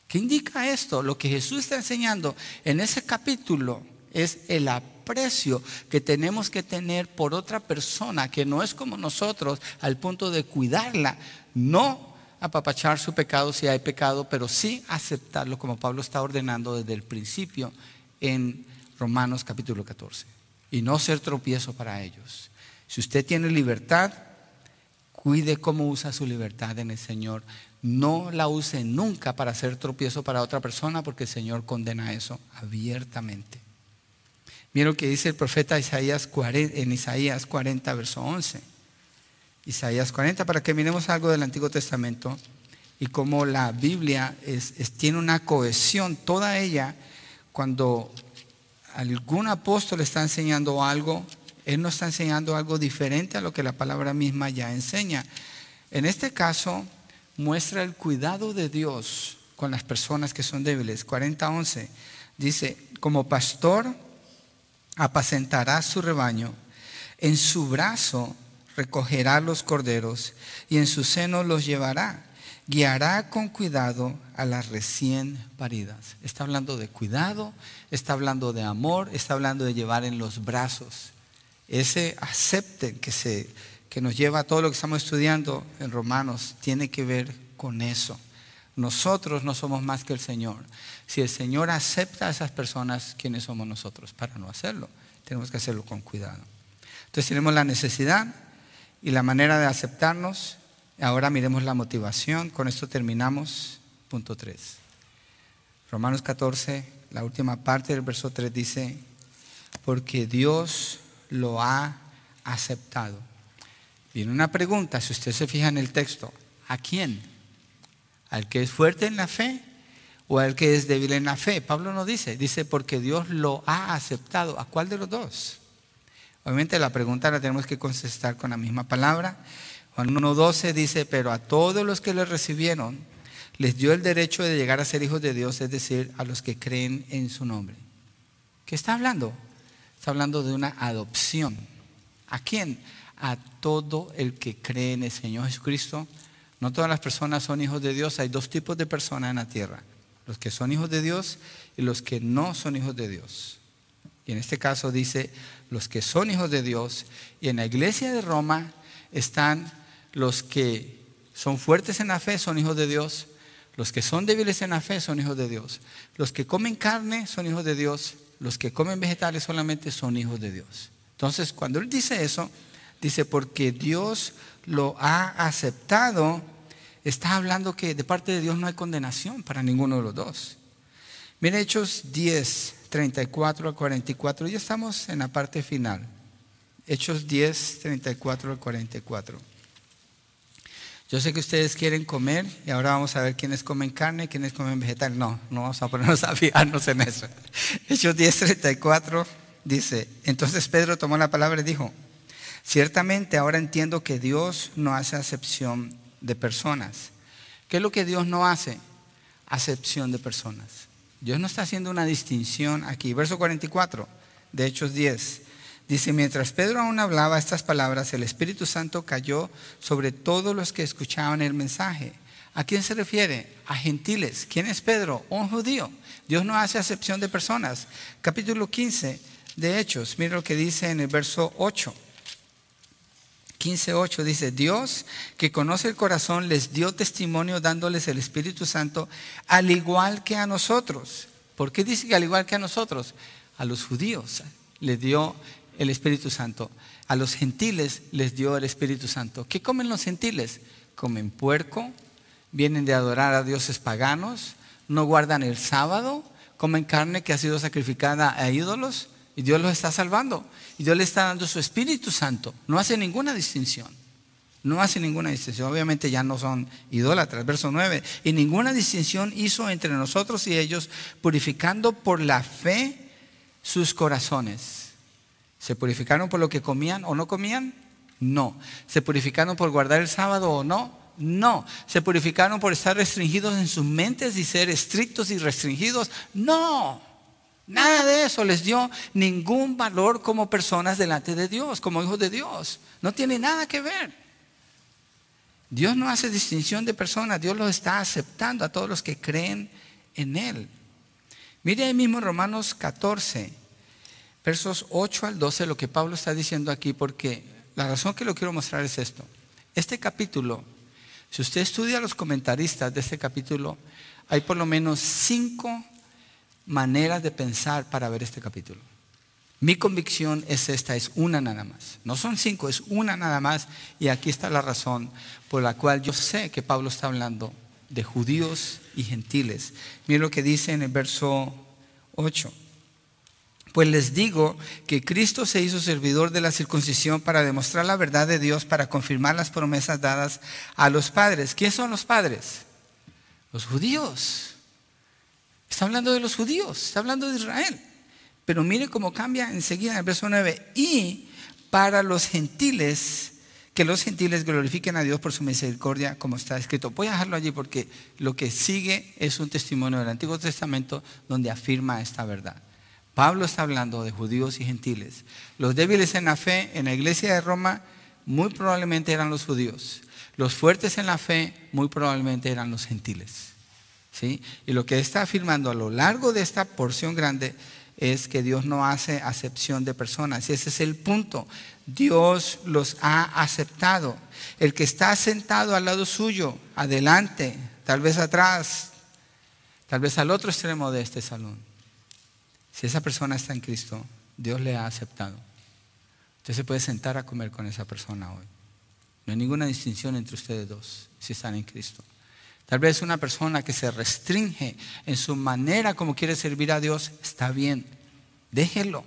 ¿Qué indica esto? Lo que Jesús está enseñando en ese capítulo es el aprecio que tenemos que tener por otra persona que no es como nosotros al punto de cuidarla, no apapachar su pecado si hay pecado, pero sí aceptarlo como Pablo está ordenando desde el principio en Romanos capítulo 14 y no ser tropiezo para ellos. Si usted tiene libertad, cuide cómo usa su libertad en el Señor. No la use nunca para hacer tropiezo para otra persona porque el Señor condena eso abiertamente. Miren lo que dice el profeta Isaías en Isaías 40, verso 11. Isaías 40, para que miremos algo del Antiguo Testamento y cómo la Biblia tiene una cohesión, toda ella, cuando algún apóstol está enseñando algo, él nos está enseñando algo diferente a lo que la palabra misma ya enseña. En este caso, muestra el cuidado de Dios con las personas que son débiles. 40.11 dice, como pastor apacentará su rebaño, en su brazo recogerá los corderos y en su seno los llevará. Guiará con cuidado a las recién paridas. Está hablando de cuidado, está hablando de amor, está hablando de llevar en los brazos ese acepten que, se, que nos lleva a todo lo que estamos estudiando en Romanos tiene que ver con eso. Nosotros no somos más que el Señor. Si el Señor acepta a esas personas, ¿quiénes somos nosotros para no hacerlo? Tenemos que hacerlo con cuidado. Entonces tenemos la necesidad y la manera de aceptarnos. Ahora miremos la motivación. Con esto terminamos. Punto 3. Romanos 14, la última parte del verso 3 dice, porque Dios lo ha aceptado. Viene una pregunta, si usted se fija en el texto, ¿a quién? ¿Al que es fuerte en la fe o al que es débil en la fe? Pablo no dice, dice porque Dios lo ha aceptado. ¿A cuál de los dos? Obviamente la pregunta la tenemos que contestar con la misma palabra. Juan 1.12 dice, pero a todos los que le recibieron, les dio el derecho de llegar a ser hijos de Dios, es decir, a los que creen en su nombre. ¿Qué está hablando? Está hablando de una adopción. ¿A quién? A todo el que cree en el Señor Jesucristo. No todas las personas son hijos de Dios. Hay dos tipos de personas en la tierra. Los que son hijos de Dios y los que no son hijos de Dios. Y en este caso dice, los que son hijos de Dios. Y en la iglesia de Roma están los que son fuertes en la fe, son hijos de Dios. Los que son débiles en la fe son hijos de Dios. Los que comen carne son hijos de Dios los que comen vegetales solamente son hijos de Dios. Entonces, cuando él dice eso, dice, porque Dios lo ha aceptado, está hablando que de parte de Dios no hay condenación para ninguno de los dos. Mira Hechos 10, 34 al 44, ya estamos en la parte final. Hechos 10, 34 al 44. Yo sé que ustedes quieren comer y ahora vamos a ver quiénes comen carne y quiénes comen vegetal. No, no vamos a ponernos a fijarnos en eso. Hechos 10:34 dice, entonces Pedro tomó la palabra y dijo, ciertamente ahora entiendo que Dios no hace acepción de personas. ¿Qué es lo que Dios no hace? Acepción de personas. Dios no está haciendo una distinción aquí. Verso 44 de Hechos 10. Dice, mientras Pedro aún hablaba estas palabras, el Espíritu Santo cayó sobre todos los que escuchaban el mensaje. ¿A quién se refiere? A gentiles. ¿Quién es Pedro? Un judío. Dios no hace acepción de personas. Capítulo 15 de Hechos. Mira lo que dice en el verso 8. 15.8 dice, Dios que conoce el corazón les dio testimonio dándoles el Espíritu Santo al igual que a nosotros. ¿Por qué dice que al igual que a nosotros? A los judíos les dio el Espíritu Santo. A los gentiles les dio el Espíritu Santo. ¿Qué comen los gentiles? comen puerco, vienen de adorar a dioses paganos, no guardan el sábado, comen carne que ha sido sacrificada a ídolos y Dios los está salvando. Y Dios le está dando su Espíritu Santo. No hace ninguna distinción. No hace ninguna distinción. Obviamente ya no son idólatras. Verso 9. Y ninguna distinción hizo entre nosotros y ellos, purificando por la fe sus corazones. ¿Se purificaron por lo que comían o no comían? No. ¿Se purificaron por guardar el sábado o no? No. ¿Se purificaron por estar restringidos en sus mentes y ser estrictos y restringidos? No. Nada de eso les dio ningún valor como personas delante de Dios, como hijos de Dios. No tiene nada que ver. Dios no hace distinción de personas, Dios los está aceptando a todos los que creen en Él. Mire ahí mismo Romanos 14, versos 8 al 12, lo que Pablo está diciendo aquí, porque la razón que lo quiero mostrar es esto. Este capítulo, si usted estudia los comentaristas de este capítulo, hay por lo menos cinco maneras de pensar para ver este capítulo. Mi convicción es esta, es una nada más. No son cinco, es una nada más. Y aquí está la razón por la cual yo sé que Pablo está hablando de judíos y gentiles. Mire lo que dice en el verso 8. Pues les digo que Cristo se hizo servidor de la circuncisión para demostrar la verdad de Dios, para confirmar las promesas dadas a los padres. ¿Quiénes son los padres? Los judíos. Está hablando de los judíos, está hablando de Israel. Pero mire cómo cambia enseguida en el verso 9. Y para los gentiles que los gentiles glorifiquen a Dios por su misericordia, como está escrito. Voy a dejarlo allí porque lo que sigue es un testimonio del Antiguo Testamento donde afirma esta verdad. Pablo está hablando de judíos y gentiles. Los débiles en la fe en la iglesia de Roma muy probablemente eran los judíos. Los fuertes en la fe muy probablemente eran los gentiles. ¿Sí? Y lo que está afirmando a lo largo de esta porción grande es que Dios no hace acepción de personas. Y ese es el punto. Dios los ha aceptado. El que está sentado al lado suyo, adelante, tal vez atrás, tal vez al otro extremo de este salón. Si esa persona está en Cristo, Dios le ha aceptado. Usted se puede sentar a comer con esa persona hoy. No hay ninguna distinción entre ustedes dos si están en Cristo. Tal vez una persona que se restringe en su manera como quiere servir a Dios, está bien, déjelo.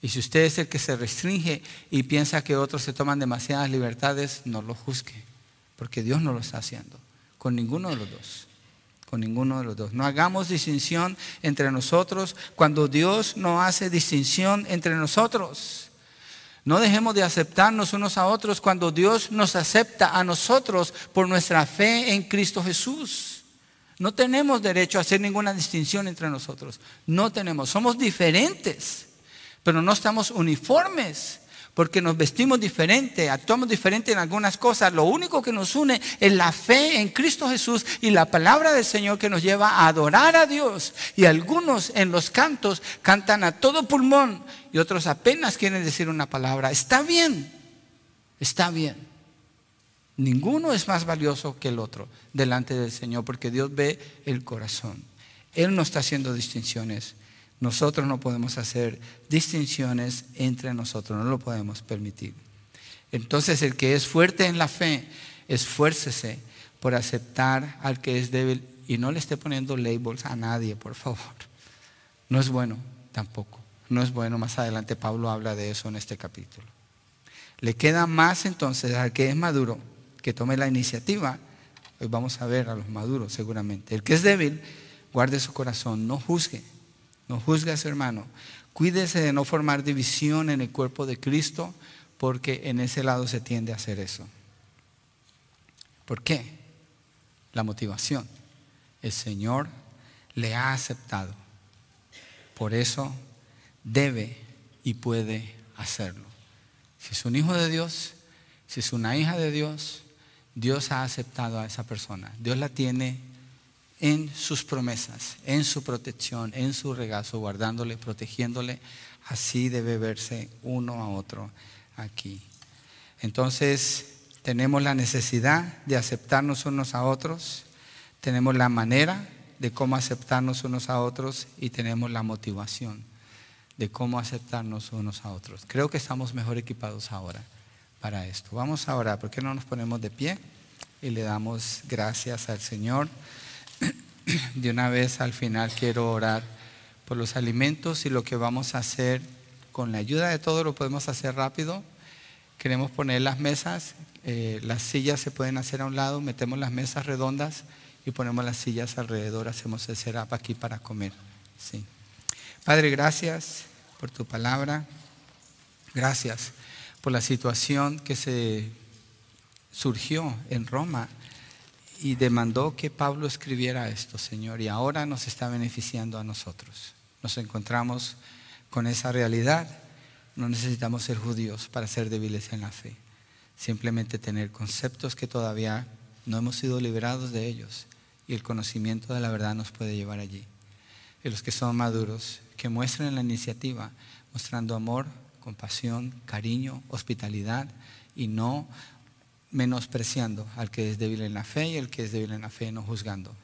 Y si usted es el que se restringe y piensa que otros se toman demasiadas libertades, no lo juzgue, porque Dios no lo está haciendo, con ninguno de los dos, ninguno de los dos. No hagamos distinción entre nosotros cuando Dios no hace distinción entre nosotros. No dejemos de aceptarnos unos a otros cuando Dios nos acepta a nosotros por nuestra fe en Cristo Jesús. No tenemos derecho a hacer ninguna distinción entre nosotros. No tenemos. Somos diferentes pero no estamos uniformes porque nos vestimos diferente, actuamos diferente en algunas cosas. Lo único que nos une es la fe en Cristo Jesús y la palabra del Señor que nos lleva a adorar a Dios. Y algunos en los cantos cantan a todo pulmón y otros apenas quieren decir una palabra. Está bien, está bien. Ninguno es más valioso que el otro delante del Señor porque Dios ve el corazón. Él no está haciendo distinciones. Nosotros no podemos hacer distinciones entre nosotros, no lo podemos permitir. Entonces el que es fuerte en la fe, esfuércese por aceptar al que es débil y no le esté poniendo labels a nadie, por favor. No es bueno tampoco. No es bueno. Más adelante Pablo habla de eso en este capítulo. Le queda más entonces al que es maduro que tome la iniciativa. Hoy vamos a ver a los maduros seguramente. El que es débil, guarde su corazón, no juzgue. No a su hermano. Cuídese de no formar división en el cuerpo de Cristo, porque en ese lado se tiende a hacer eso. ¿Por qué? La motivación. El Señor le ha aceptado. Por eso debe y puede hacerlo. Si es un hijo de Dios, si es una hija de Dios, Dios ha aceptado a esa persona. Dios la tiene en sus promesas, en su protección, en su regazo, guardándole, protegiéndole. Así debe verse uno a otro aquí. Entonces, tenemos la necesidad de aceptarnos unos a otros, tenemos la manera de cómo aceptarnos unos a otros y tenemos la motivación de cómo aceptarnos unos a otros. Creo que estamos mejor equipados ahora para esto. Vamos a orar, ¿por qué no nos ponemos de pie y le damos gracias al Señor? De una vez al final quiero orar por los alimentos y lo que vamos a hacer con la ayuda de todo lo podemos hacer rápido. Queremos poner las mesas, eh, las sillas se pueden hacer a un lado, metemos las mesas redondas y ponemos las sillas alrededor, hacemos el setup aquí para comer. Sí. Padre, gracias por tu palabra. Gracias por la situación que se surgió en Roma y demandó que Pablo escribiera esto, Señor, y ahora nos está beneficiando a nosotros. Nos encontramos con esa realidad. No necesitamos ser judíos para ser débiles en la fe. Simplemente tener conceptos que todavía no hemos sido liberados de ellos y el conocimiento de la verdad nos puede llevar allí. Y los que son maduros, que muestren la iniciativa, mostrando amor, compasión, cariño, hospitalidad y no menospreciando al que es débil en la fe y el que es débil en la fe no juzgando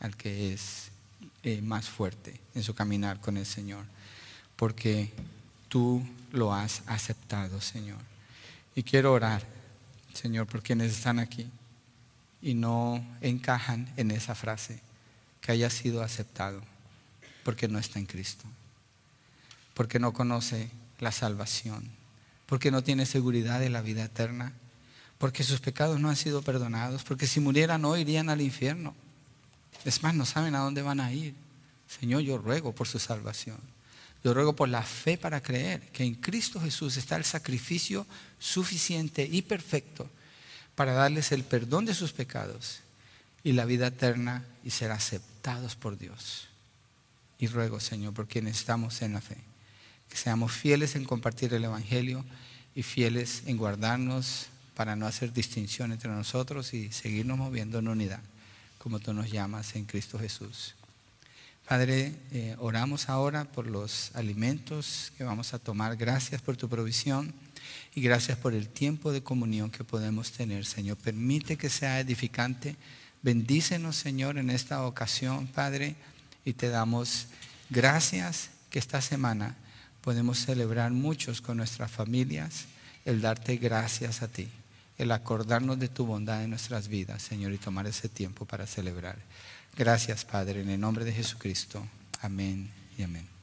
al que es eh, más fuerte en su caminar con el Señor. Porque tú lo has aceptado, Señor. Y quiero orar, Señor, por quienes están aquí y no encajan en esa frase, que haya sido aceptado, porque no está en Cristo, porque no conoce la salvación, porque no tiene seguridad de la vida eterna, porque sus pecados no han sido perdonados, porque si murieran hoy irían al infierno. Es más, no saben a dónde van a ir. Señor, yo ruego por su salvación. Yo ruego por la fe para creer que en Cristo Jesús está el sacrificio suficiente y perfecto para darles el perdón de sus pecados y la vida eterna y ser aceptados por Dios. Y ruego, Señor, por quienes estamos en la fe que seamos fieles en compartir el Evangelio y fieles en guardarnos para no hacer distinción entre nosotros y seguirnos moviendo en unidad, como tú nos llamas en Cristo Jesús. Padre, eh, oramos ahora por los alimentos que vamos a tomar. Gracias por tu provisión y gracias por el tiempo de comunión que podemos tener, Señor. Permite que sea edificante. Bendícenos, Señor, en esta ocasión, Padre, y te damos gracias que esta semana podemos celebrar muchos con nuestras familias, el darte gracias a ti, el acordarnos de tu bondad en nuestras vidas, Señor, y tomar ese tiempo para celebrar. Gracias, Padre, en el nombre de Jesucristo. Amén y amén.